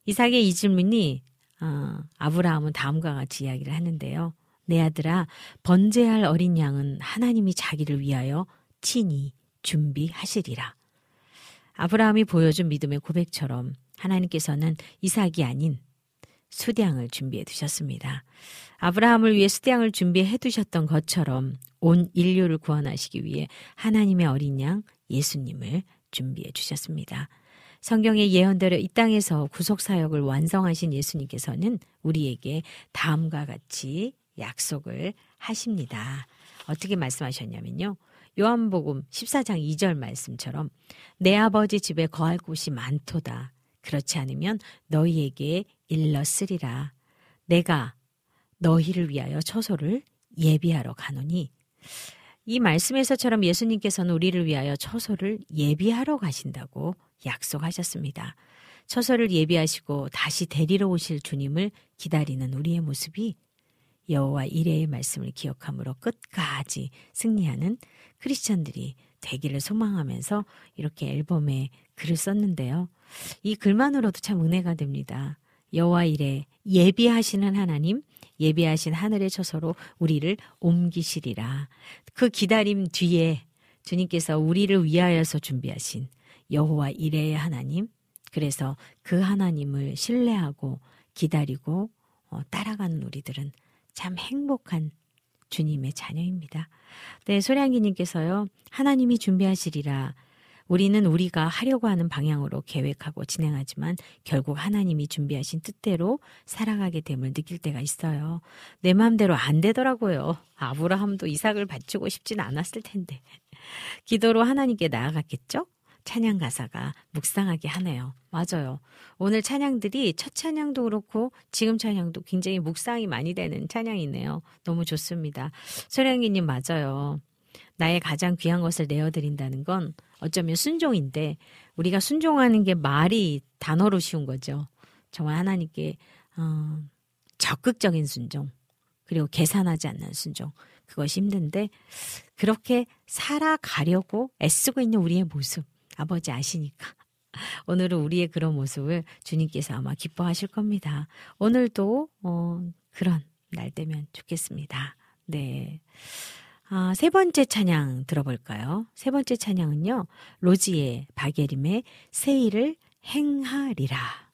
이삭의 이 질문이 어, 아브라함은 다음과 같이 이야기를 하는데요. 내 아들아 번제할 어린 양은 하나님이 자기를 위하여 친히 준비하시리라. 아브라함이 보여준 믿음의 고백처럼 하나님께서는 이삭이 아닌 수량을 준비해 두셨습니다. 아브라함을 위해 수량을 준비해 두셨던 것처럼 온 인류를 구원하시기 위해 하나님의 어린 양 예수님을 준비해 주셨습니다. 성경의 예언대로 이 땅에서 구속 사역을 완성하신 예수님께서는 우리에게 다음과 같이 약속을 하십니다. 어떻게 말씀하셨냐면요. 요한복음 14장 2절 말씀처럼 내 아버지 집에 거할 곳이 많도다. 그렇지 않으면 너희에게 일렀으리라. 내가 너희를 위하여 처소를 예비하러 가노니 이 말씀에서처럼 예수님께서는 우리를 위하여 처소를 예비하러 가신다고 약속하셨습니다. 처소를 예비하시고 다시 데리러 오실 주님을 기다리는 우리의 모습이 여호와 이레의 말씀을 기억함으로 끝까지 승리하는 크리스천들이 되기를 소망하면서 이렇게 앨범에 글을 썼는데요. 이 글만으로도 참 은혜가 됩니다. 여호와 이레 예비하시는 하나님, 예비하신 하늘의 처소로 우리를 옮기시리라. 그 기다림 뒤에 주님께서 우리를 위하여서 준비하신 여호와 이레의 하나님, 그래서 그 하나님을 신뢰하고 기다리고 어, 따라가는 우리들은 참 행복한 주님의 자녀입니다. 네, 소량기님께서요, 하나님이 준비하시리라. 우리는 우리가 하려고 하는 방향으로 계획하고 진행하지만 결국 하나님이 준비하신 뜻대로 살아가게 됨을 느낄 때가 있어요. 내 마음대로 안 되더라고요. 아브라함도 이삭을 바치고 싶진 않았을 텐데. 기도로 하나님께 나아갔겠죠? 찬양 가사가 묵상하게 하네요. 맞아요. 오늘 찬양들이 첫 찬양도 그렇고 지금 찬양도 굉장히 묵상이 많이 되는 찬양이네요. 너무 좋습니다. 소량이님 맞아요. 나의 가장 귀한 것을 내어드린다는 건 어쩌면 순종인데 우리가 순종하는 게 말이 단어로 쉬운 거죠. 정말 하나님께 어, 적극적인 순종 그리고 계산하지 않는 순종 그것이 힘든데 그렇게 살아가려고 애쓰고 있는 우리의 모습 아버지 아시니까. 오늘은 우리의 그런 모습을 주님께서 아마 기뻐하실 겁니다. 오늘도 어, 그런 날 되면 좋겠습니다. 네. 아, 세 번째 찬양 들어볼까요? 세 번째 찬양은요. 로지의 박예림의 세일을 행하리라.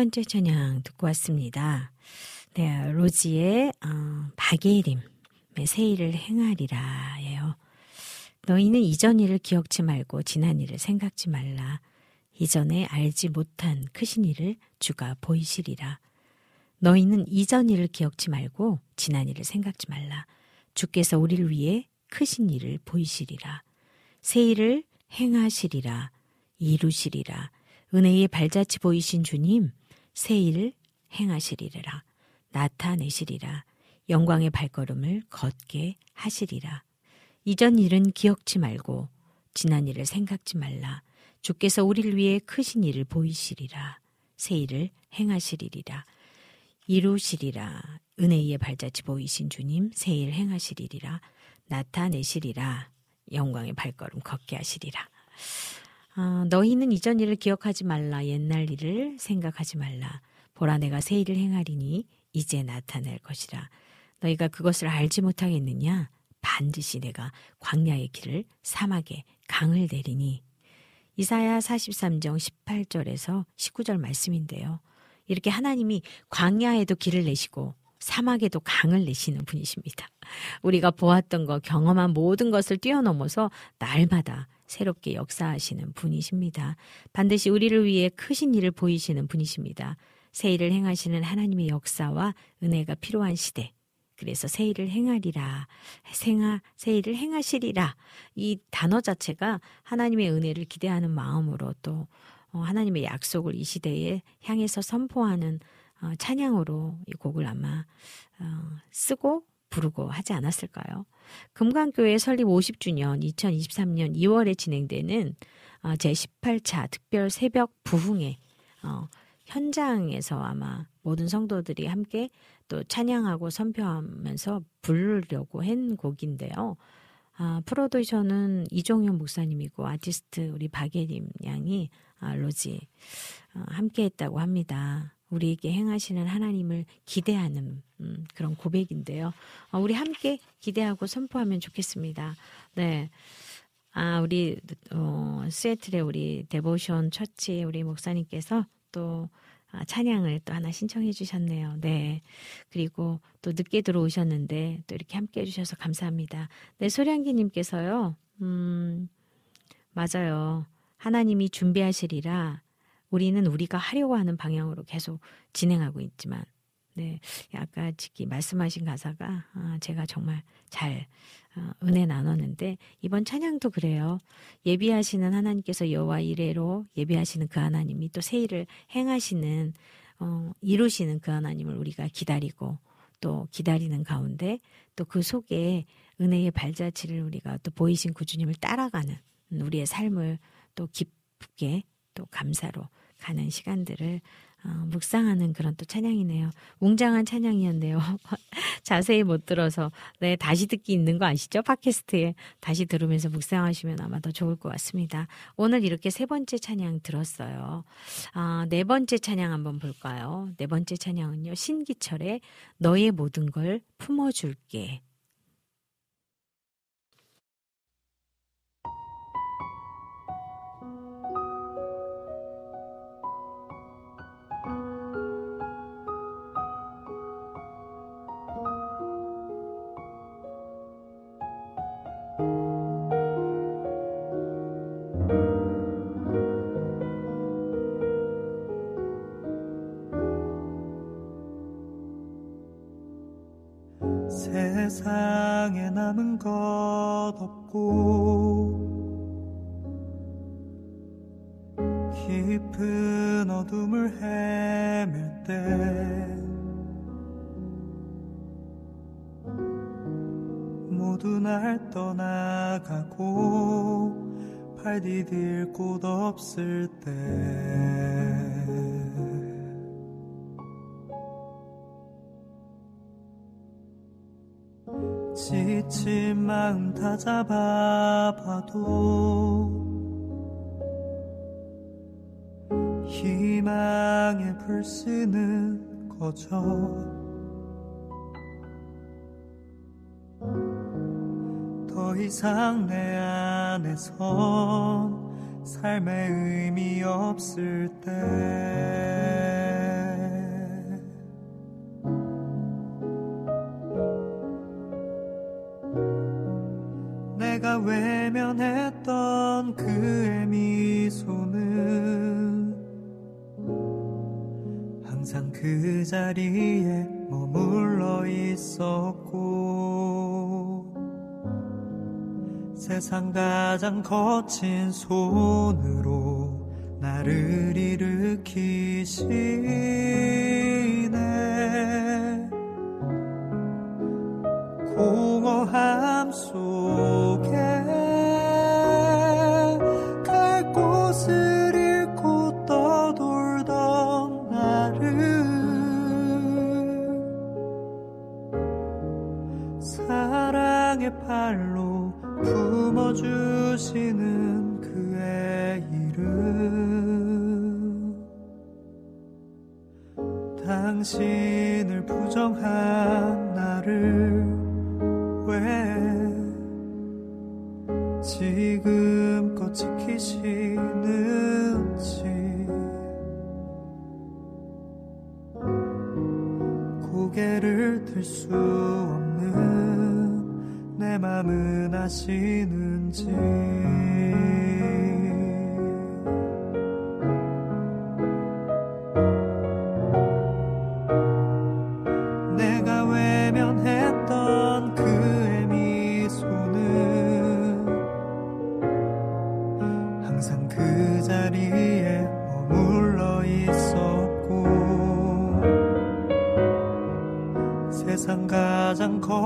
번째 찬양 듣고 왔습니다. 네, 로지의 어, 박예림의 새 일을 행하리라예요. 너희는 이전 일을 기억지 말고 지난 일을 생각지 말라. 이전에 알지 못한 크신 일을 주가 보이시리라. 너희는 이전 일을 기억지 말고 지난 일을 생각지 말라. 주께서 우리를 위해 크신 일을 보이시리라. 새 일을 행하시리라. 이루시리라. 은혜의 발자취 보이신 주님, 새 일을 행하시리라. 나타내시리라. 영광의 발걸음을 걷게 하시리라. 이전 일은 기억지 말고 지난 일을 생각지 말라. 주께서 우리를 위해 크신 일을 보이시리라. 새 일을 행하시리리라. 이루시리라. 은혜의 발자취 보이신 주님, 새일 행하시리리라. 나타내시리라. 영광의 발걸음 걷게 하시리라. 어, 너희는 이전 일을 기억하지 말라. 옛날 일을 생각하지 말라. 보라 내가 새 일을 행하리니 이제 나타날 것이라. 너희가 그것을 알지 못하겠느냐? 반드시 내가 광야의 길을 사막에 강을 내리니 이사야 43장 18절에서 19절 말씀인데요. 이렇게 하나님이 광야에도 길을 내시고 사막에도 강을 내시는 분이십니다. 우리가 보았던 것, 경험한 모든 것을 뛰어넘어서 날마다 새롭게 역사하시는 분이십니다. 반드시 우리를 위해 크신 일을 보이시는 분이십니다. 새 일을 행하시는 하나님의 역사와 은혜가 필요한 시대. 그래서 새 일을 행하리라, 생하, 새 일을 행하시리라. 이 단어 자체가 하나님의 은혜를 기대하는 마음으로 또 어, 하나님의 약속을 이 시대에 향해서 선포하는 어, 찬양으로 이 곡을 아마 어, 쓰고 부르고 하지 않았을까요? 금강교회 설립 50주년 2023년 2월에 진행되는 어, 제18차 특별 새벽 부흥회 어, 현장에서 아마 모든 성도들이 함께 또 찬양하고 선표하면서 부르려고 한 곡인데요. 아, 프로듀서는 이종현 목사님이고 아티스트 우리 박예림 양이 아, 로지 어, 함께 했다고 합니다. 우리에게 행하시는 하나님을 기대하는 음, 그런 고백인데요. 어, 우리 함께 기대하고 선포하면 좋겠습니다. 네. 아, 우리, 어, 시애틀의 우리 Devotion Church 우리 목사님께서 또 아, 찬양을 또 하나 신청해 주셨네요. 네. 그리고 또 늦게 들어오셨는데 또 이렇게 함께 해주셔서 감사합니다. 네, 소량기님께서요, 음, 맞아요. 하나님이 준비하시리라 우리는 우리가 하려고 하는 방향으로 계속 진행하고 있지만, 네, 아까 지기 말씀하신 가사가 아, 제가 정말 잘 어, 은혜 나눴는데 이번 찬양도 그래요. 예비하시는 하나님께서 여호와 이래로 예비하시는 그 하나님이 또새 일을 행하시는 어, 이루시는 그 하나님을 우리가 기다리고 또 기다리는 가운데 또 그 속에 은혜의 발자취를 우리가 또 보이신 구주님을 따라가는 우리의 삶을 또 기쁘게 또 감사로 가는 시간들을 어, 묵상하는 그런 또 찬양이네요. 웅장한 찬양이었네요. 자세히 못 들어서 네 다시 듣기 있는 거 아시죠? 팟캐스트에 다시 들으면서 묵상하시면 아마 더 좋을 것 같습니다. 오늘 이렇게 세 번째 찬양 들었어요. 아, 네 번째 찬양 한번 볼까요? 네 번째 찬양은요 신기철의 너의 모든 걸 품어줄게. 세상에 남은 것 없고 깊은 어둠을 헤맬 때 모두 날 떠나가고 발 디딜 곳 없을 때 마음 다 잡아봐도 희망의 불씨는 거져 더 이상 내 안에선 삶의 의미 없을 때 외면했던 그의 미소는 항상 그 자리에 머물러 있었고 세상 가장 거친 손으로 나를 일으키시네. 공허함 속 당신을 부정한 나를 왜 지금껏 지키시는지. 고개를 들 수 없는 내 맘은 아시는지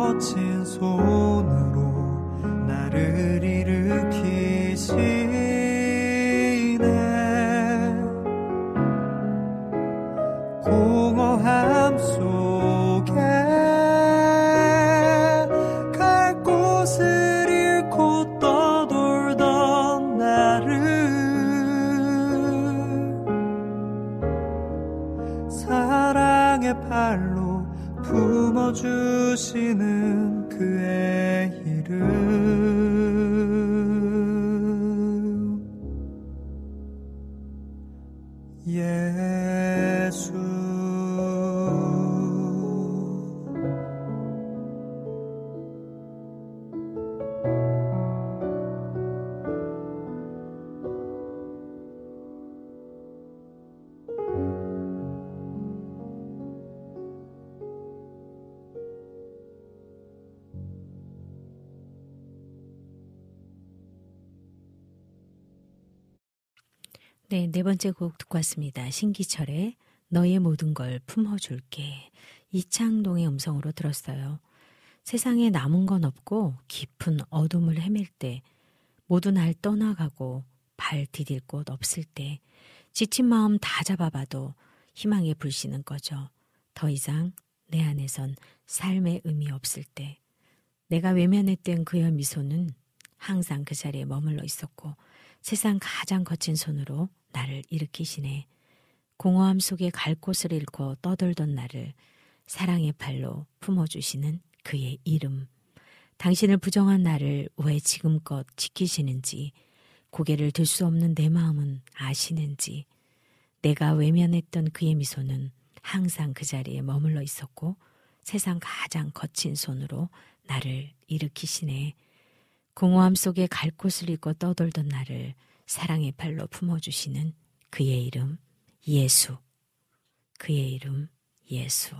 거친 손 네, 네 번째 곡 듣고 왔습니다. 신기철의 너의 모든 걸 품어줄게. 이창동의 음성으로 들었어요. 세상에 남은 건 없고 깊은 어둠을 헤맬 때 모두 날 떠나가고 발 디딜 곳 없을 때 지친 마음 다 잡아봐도 희망의 불씨는 꺼져 더 이상 내 안에선 삶의 의미 없을 때 내가 외면했던 그의 미소는 항상 그 자리에 머물러 있었고 세상 가장 거친 손으로 나를 일으키시네. 공허함 속에 갈 곳을 잃고 떠돌던 나를 사랑의 팔로 품어주시는 그의 이름. 당신을 부정한 나를 왜 지금껏 지키시는지, 고개를 들 수 없는 내 마음은 아시는지, 내가 외면했던 그의 미소는 항상 그 자리에 머물러 있었고, 세상 가장 거친 손으로 나를 일으키시네. 공허함 속에 갈 곳을 잃고 떠돌던 나를 사랑의 팔로 품어주시는 그의 이름 예수. 그의 이름 예수.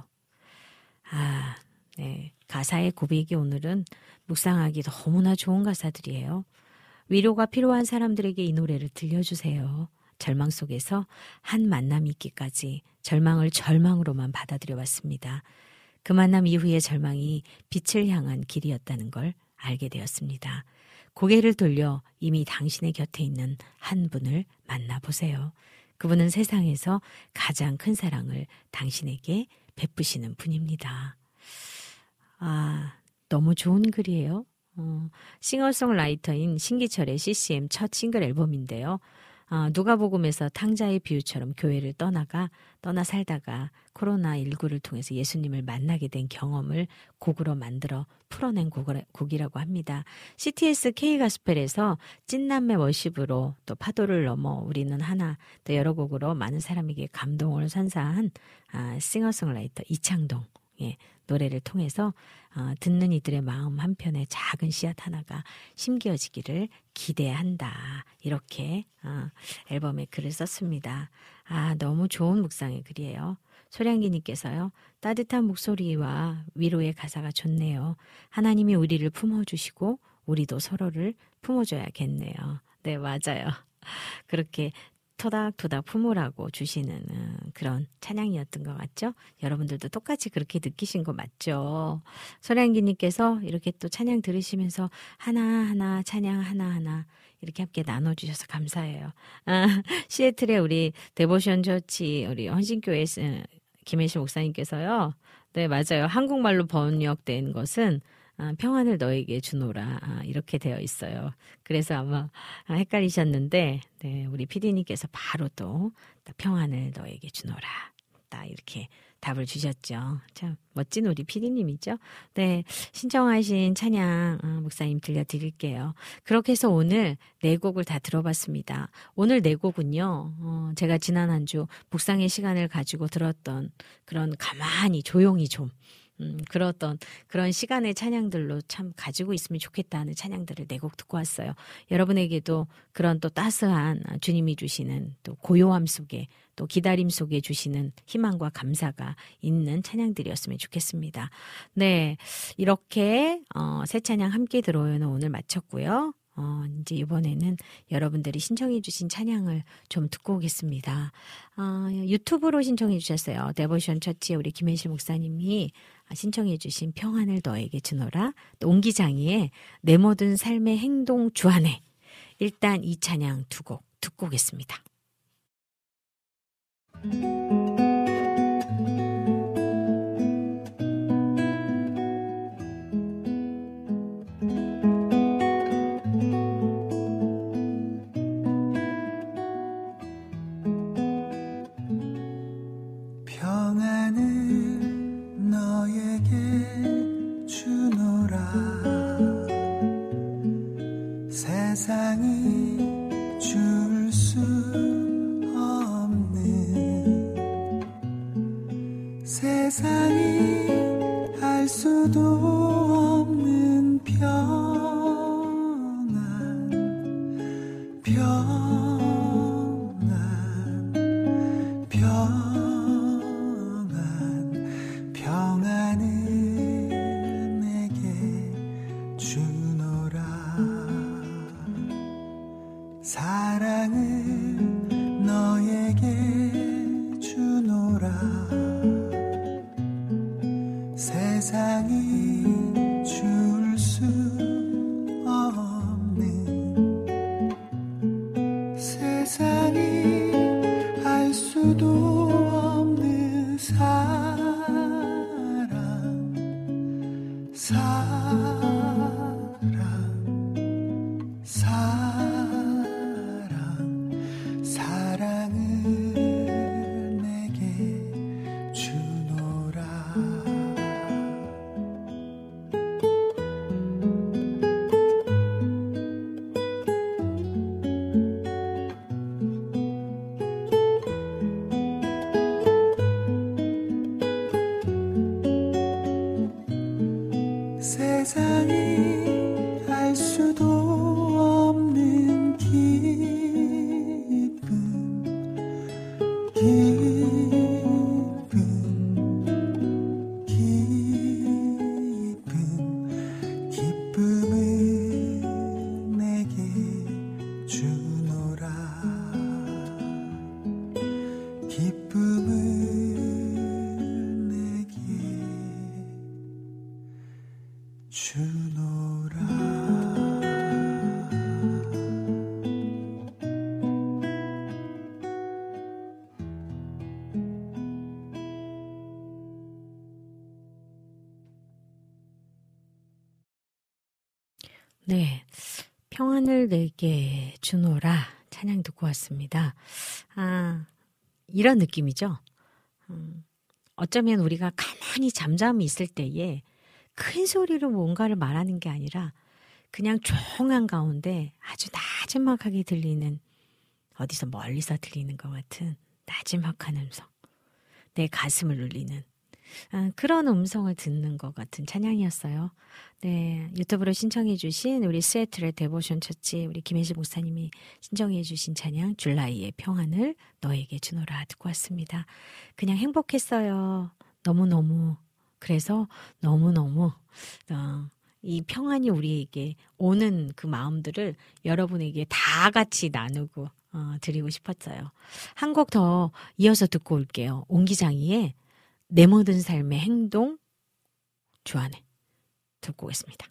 아, 네. 가사의 고백이 오늘은 묵상하기 너무나 좋은 가사들이에요. 위로가 필요한 사람들에게 이 노래를 들려주세요. 절망 속에서 한 만남이 있기까지 절망을 절망으로만 받아들여 왔습니다. 그 만남 이후의 절망이 빛을 향한 길이었다는 걸 알게 되었습니다. 고개를 돌려 이미 당신의 곁에 있는 한 분을 만나보세요. 그분은 세상에서 가장 큰 사랑을 당신에게 베푸시는 분입니다. 아, 너무 좋은 글이에요. 어, 싱어송라이터인 신기철의 CCM 첫 싱글 앨범인데요. 어, 누가복음에서 탕자의 비유처럼 교회를 떠나가 떠나 살다가 코로나19를 통해서 예수님을 만나게 된 경험을 곡으로 만들어 풀어낸 곡이라고 합니다. CTS K 가스펠에서 찐남매 워십으로 또 파도를 넘어 우리는 하나 또 여러 곡으로 많은 사람에게 감동을 선사한 아, 싱어송라이터 이창동 예, 노래를 통해서 어, 듣는 이들의 마음 한편에 작은 씨앗 하나가 심겨지기를 기대한다. 이렇게 어, 앨범에 글을 썼습니다. 아 너무 좋은 묵상의 글이에요. 소량기님께서요 따뜻한 목소리와 위로의 가사가 좋네요. 하나님이 우리를 품어주시고 우리도 서로를 품어줘야겠네요. 네 맞아요. 그렇게 토닥토닥 품으라고 주시는 어, 그런 찬양이었던 것 같죠? 여러분들도 똑같이 그렇게 느끼신 거 맞죠? 소량기님께서 이렇게 또 찬양 들으시면서 하나하나 찬양 하나하나 이렇게 함께 나눠주셔서 감사해요. 아, 시애틀에 우리 데보션 처치 우리 헌신교회 김혜실 목사님께서요. 네 맞아요. 한국말로 번역된 것은 아, 평안을 너에게 주노라 아, 이렇게 되어 있어요. 그래서 아마 아, 헷갈리셨는데 네, 우리 피디님께서 바로 또 평안을 너에게 주노라 딱 이렇게 답을 주셨죠. 참 멋진 우리 피디님이죠. 네, 신청하신 찬양 어, 목사님 들려드릴게요. 그렇게 해서 오늘 네 곡을 다 들어봤습니다. 오늘 네 곡은요. 어, 제가 지난 한 주 묵상의 시간을 가지고 들었던 그런 가만히 조용히 좀 음, 그렇던 그런 시간의 찬양들로 참 가지고 있으면 좋겠다는 찬양들을 네 곡 듣고 왔어요. 여러분에게도 그런 또 따스한 주님이 주시는 또 고요함 속에 또 기다림 속에 주시는 희망과 감사가 있는 찬양들이었으면 좋겠습니다. 네. 이렇게, 어, 새 찬양 함께 들어요는 오늘 마쳤고요. 어, 이제 이번에는 여러분들이 신청해주신 찬양을 좀 듣고 오겠습니다. 어, 유튜브로 신청해 주셨어요. 데보션 처치의 우리 김현실 목사님이 신청해 주신 평안을 너에게 주노라. 또 옹기장이의 내 모든 삶의 행동 주안에 일단 이 찬양 두 곡 듣고 오겠습니다. 평안을 내게 주노라 찬양 듣고 왔습니다. 아, 이런 느낌이죠. 음, 어쩌면 우리가 가만히 잠잠히 있을 때에 큰 소리로 뭔가를 말하는 게 아니라 그냥 조용한 가운데 아주 나지막하게 들리는 어디서 멀리서 들리는 것 같은 나지막한 음성. 내 가슴을 울리는 아, 그런 음성을 듣는 것 같은 찬양이었어요. 네, 유튜브로 신청해주신 우리 시애틀의 Devotion Church 우리 김혜지 목사님이 신청해주신 찬양 줄라이의 평안을 너에게 주노라 듣고 왔습니다. 그냥 행복했어요. 너무 너무. 그래서 너무 너무, 어, 이 평안이 우리에게 오는 그 마음들을 여러분에게 다 같이 나누고, 어, 드리고 싶었어요. 한 곡 더 이어서 듣고 올게요. 옹기장이의 내 모든 삶의 행동 주 안에 듣고 오겠습니다.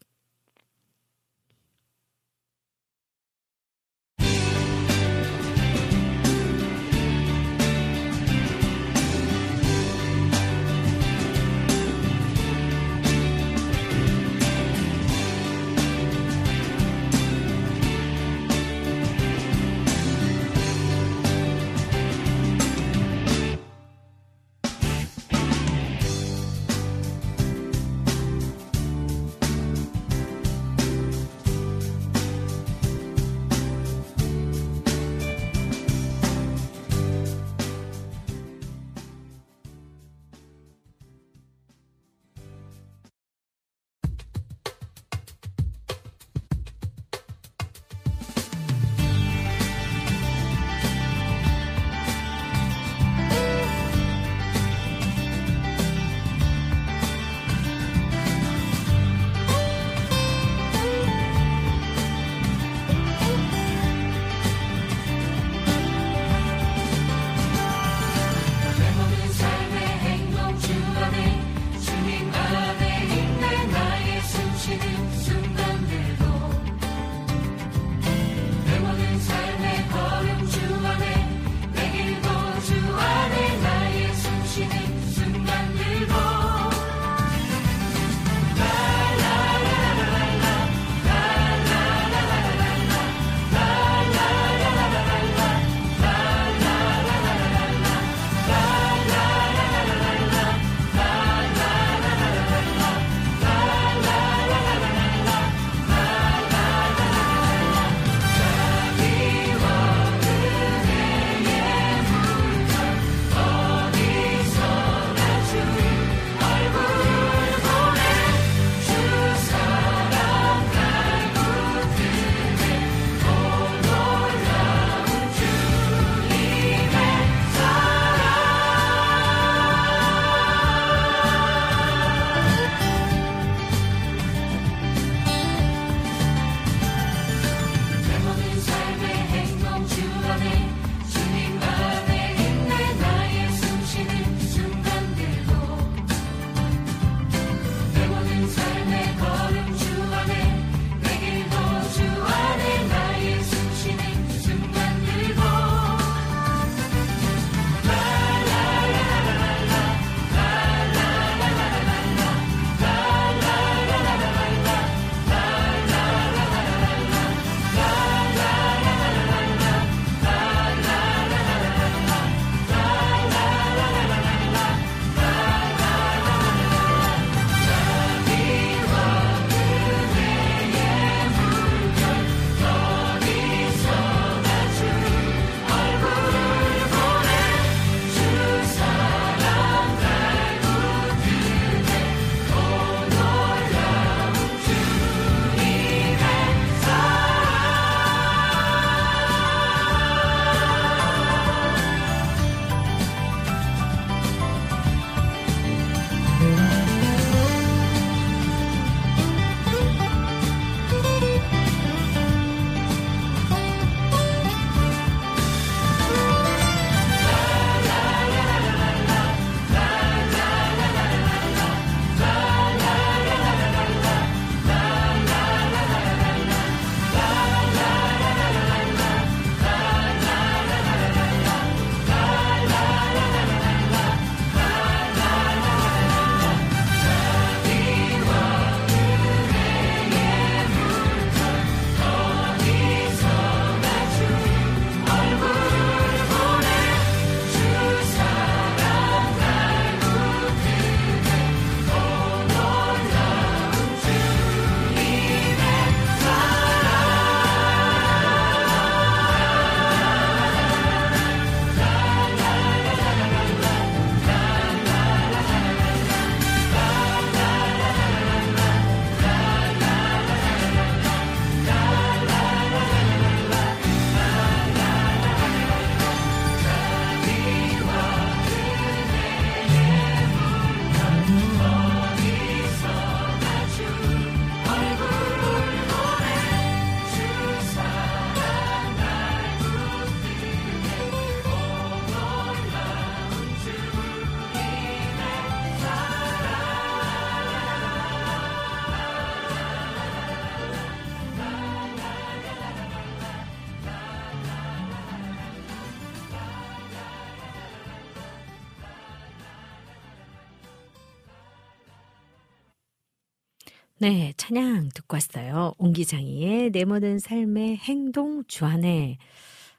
찬양 듣고 왔어요. 옹기장이의 내 모든 삶의 행동 주안에.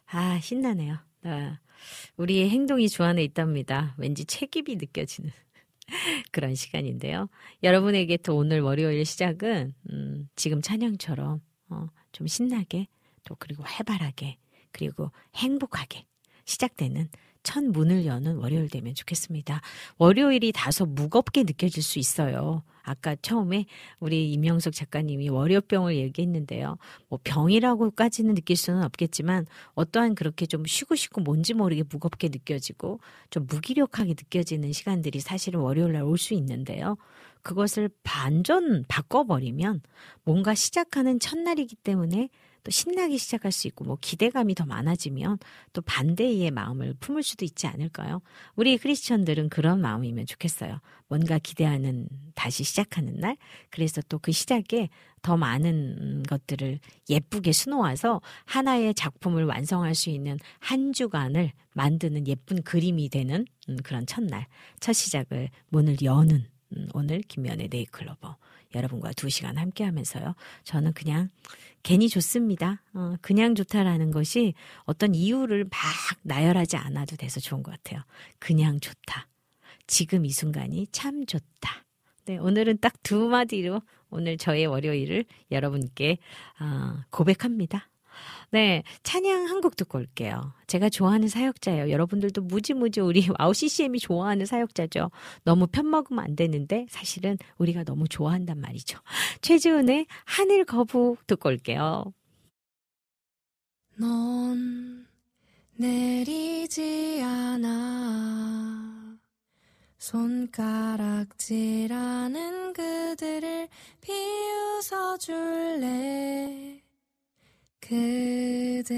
아, 신나네요. 아, 우리의 행동이 주안에 있답니다. 왠지 책임이 느껴지는 그런 시간인데요. 여러분에게 또 오늘 월요일 시작은, 음, 지금 찬양처럼, 어, 좀 신나게, 또 그리고 활발하게, 그리고 행복하게 시작되는 첫 문을 여는 월요일 되면 좋겠습니다. 월요일이 다소 무겁게 느껴질 수 있어요. 아까 처음에 우리 임영석 작가님이 월요병을 얘기했는데요. 뭐 병이라고까지는 느낄 수는 없겠지만 어떠한 그렇게 좀 쉬고 싶고 뭔지 모르게 무겁게 느껴지고 좀 무기력하게 느껴지는 시간들이 사실은 월요일 날 올 수 있는데요. 그것을 반전 바꿔버리면 뭔가 시작하는 첫날이기 때문에 또 신나게 시작할 수 있고 뭐 기대감이 더 많아지면 또 반대의 마음을 품을 수도 있지 않을까요? 우리 크리스천들은 그런 마음이면 좋겠어요. 뭔가 기대하는 다시 시작하는 날. 그래서 또 그 시작에 더 많은 것들을 예쁘게 수놓아서 하나의 작품을 완성할 수 있는 한 주간을 만드는 예쁜 그림이 되는 음, 그런 첫날, 첫 시작을 문을 여는 음, 오늘 김면의 네이클로버 여러분과 두 시간 함께 하면서요. 저는 그냥 괜히 좋습니다. 어, 그냥 좋다라는 것이 어떤 이유를 막 나열하지 않아도 돼서 좋은 것 같아요. 그냥 좋다. 지금 이 순간이 참 좋다. 네, 오늘은 딱 두 마디로 오늘 저의 월요일을 여러분께 어, 고백합니다. 네, 찬양 한 곡 듣고 올게요. 제가 좋아하는 사역자예요. 여러분들도 무지무지 우리 WOW CCM이 좋아하는 사역자죠. 너무 편먹으면 안 되는데 사실은 우리가 너무 좋아한단 말이죠. 최지훈의 하늘 거북 듣고 올게요. 넌 내리지 않아 손가락질하는 그들을 비웃어 줄래 그들은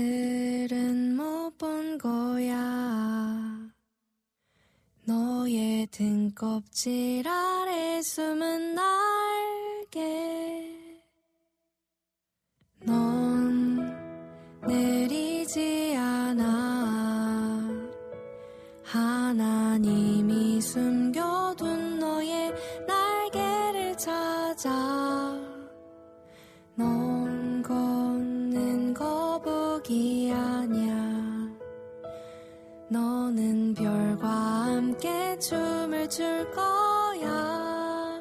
못 본 거야. 너의 등껍질 아래 숨은 날 춤을 출 거야.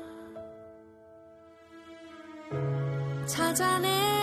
찾아내,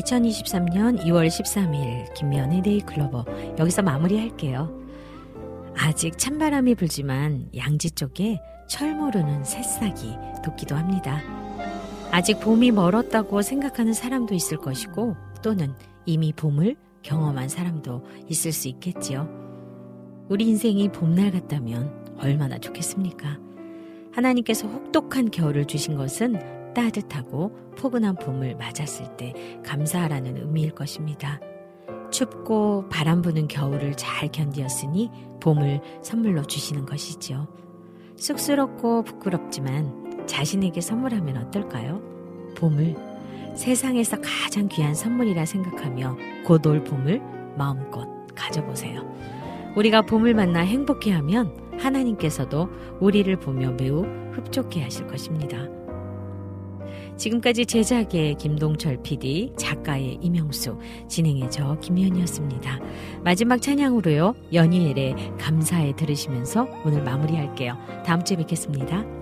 2023년 2월 13일 김면의 데이클로버 여기서 마무리할게요. 아직 찬바람이 불지만 양지 쪽에 철 모르는 새싹이 돋기도 합니다. 아직 봄이 멀었다고 생각하는 사람도 있을 것이고 또는 이미 봄을 경험한 사람도 있을 수 있겠지요. 우리 인생이 봄날 같다면 얼마나 좋겠습니까? 하나님께서 혹독한 겨울을 주신 것은 따뜻하고 포근한 봄을 맞았을 때 감사하라는 의미일 것입니다. 춥고 바람 부는 겨울을 잘 견디었으니 봄을 선물로 주시는 것이지요. 쑥스럽고 부끄럽지만 자신에게 선물하면 어떨까요? 봄을 세상에서 가장 귀한 선물이라 생각하며 곧 올 봄을 마음껏 가져보세요. 우리가 봄을 만나 행복해하면 하나님께서도 우리를 보며 매우 흡족해 하실 것입니다. 지금까지 제작의 김동철 PD, 작가의 이명수, 진행의 저 김현이었습니다. 마지막 찬양으로요, 연희엘의 감사에 들으시면서 오늘 마무리할게요. 다음 주에 뵙겠습니다.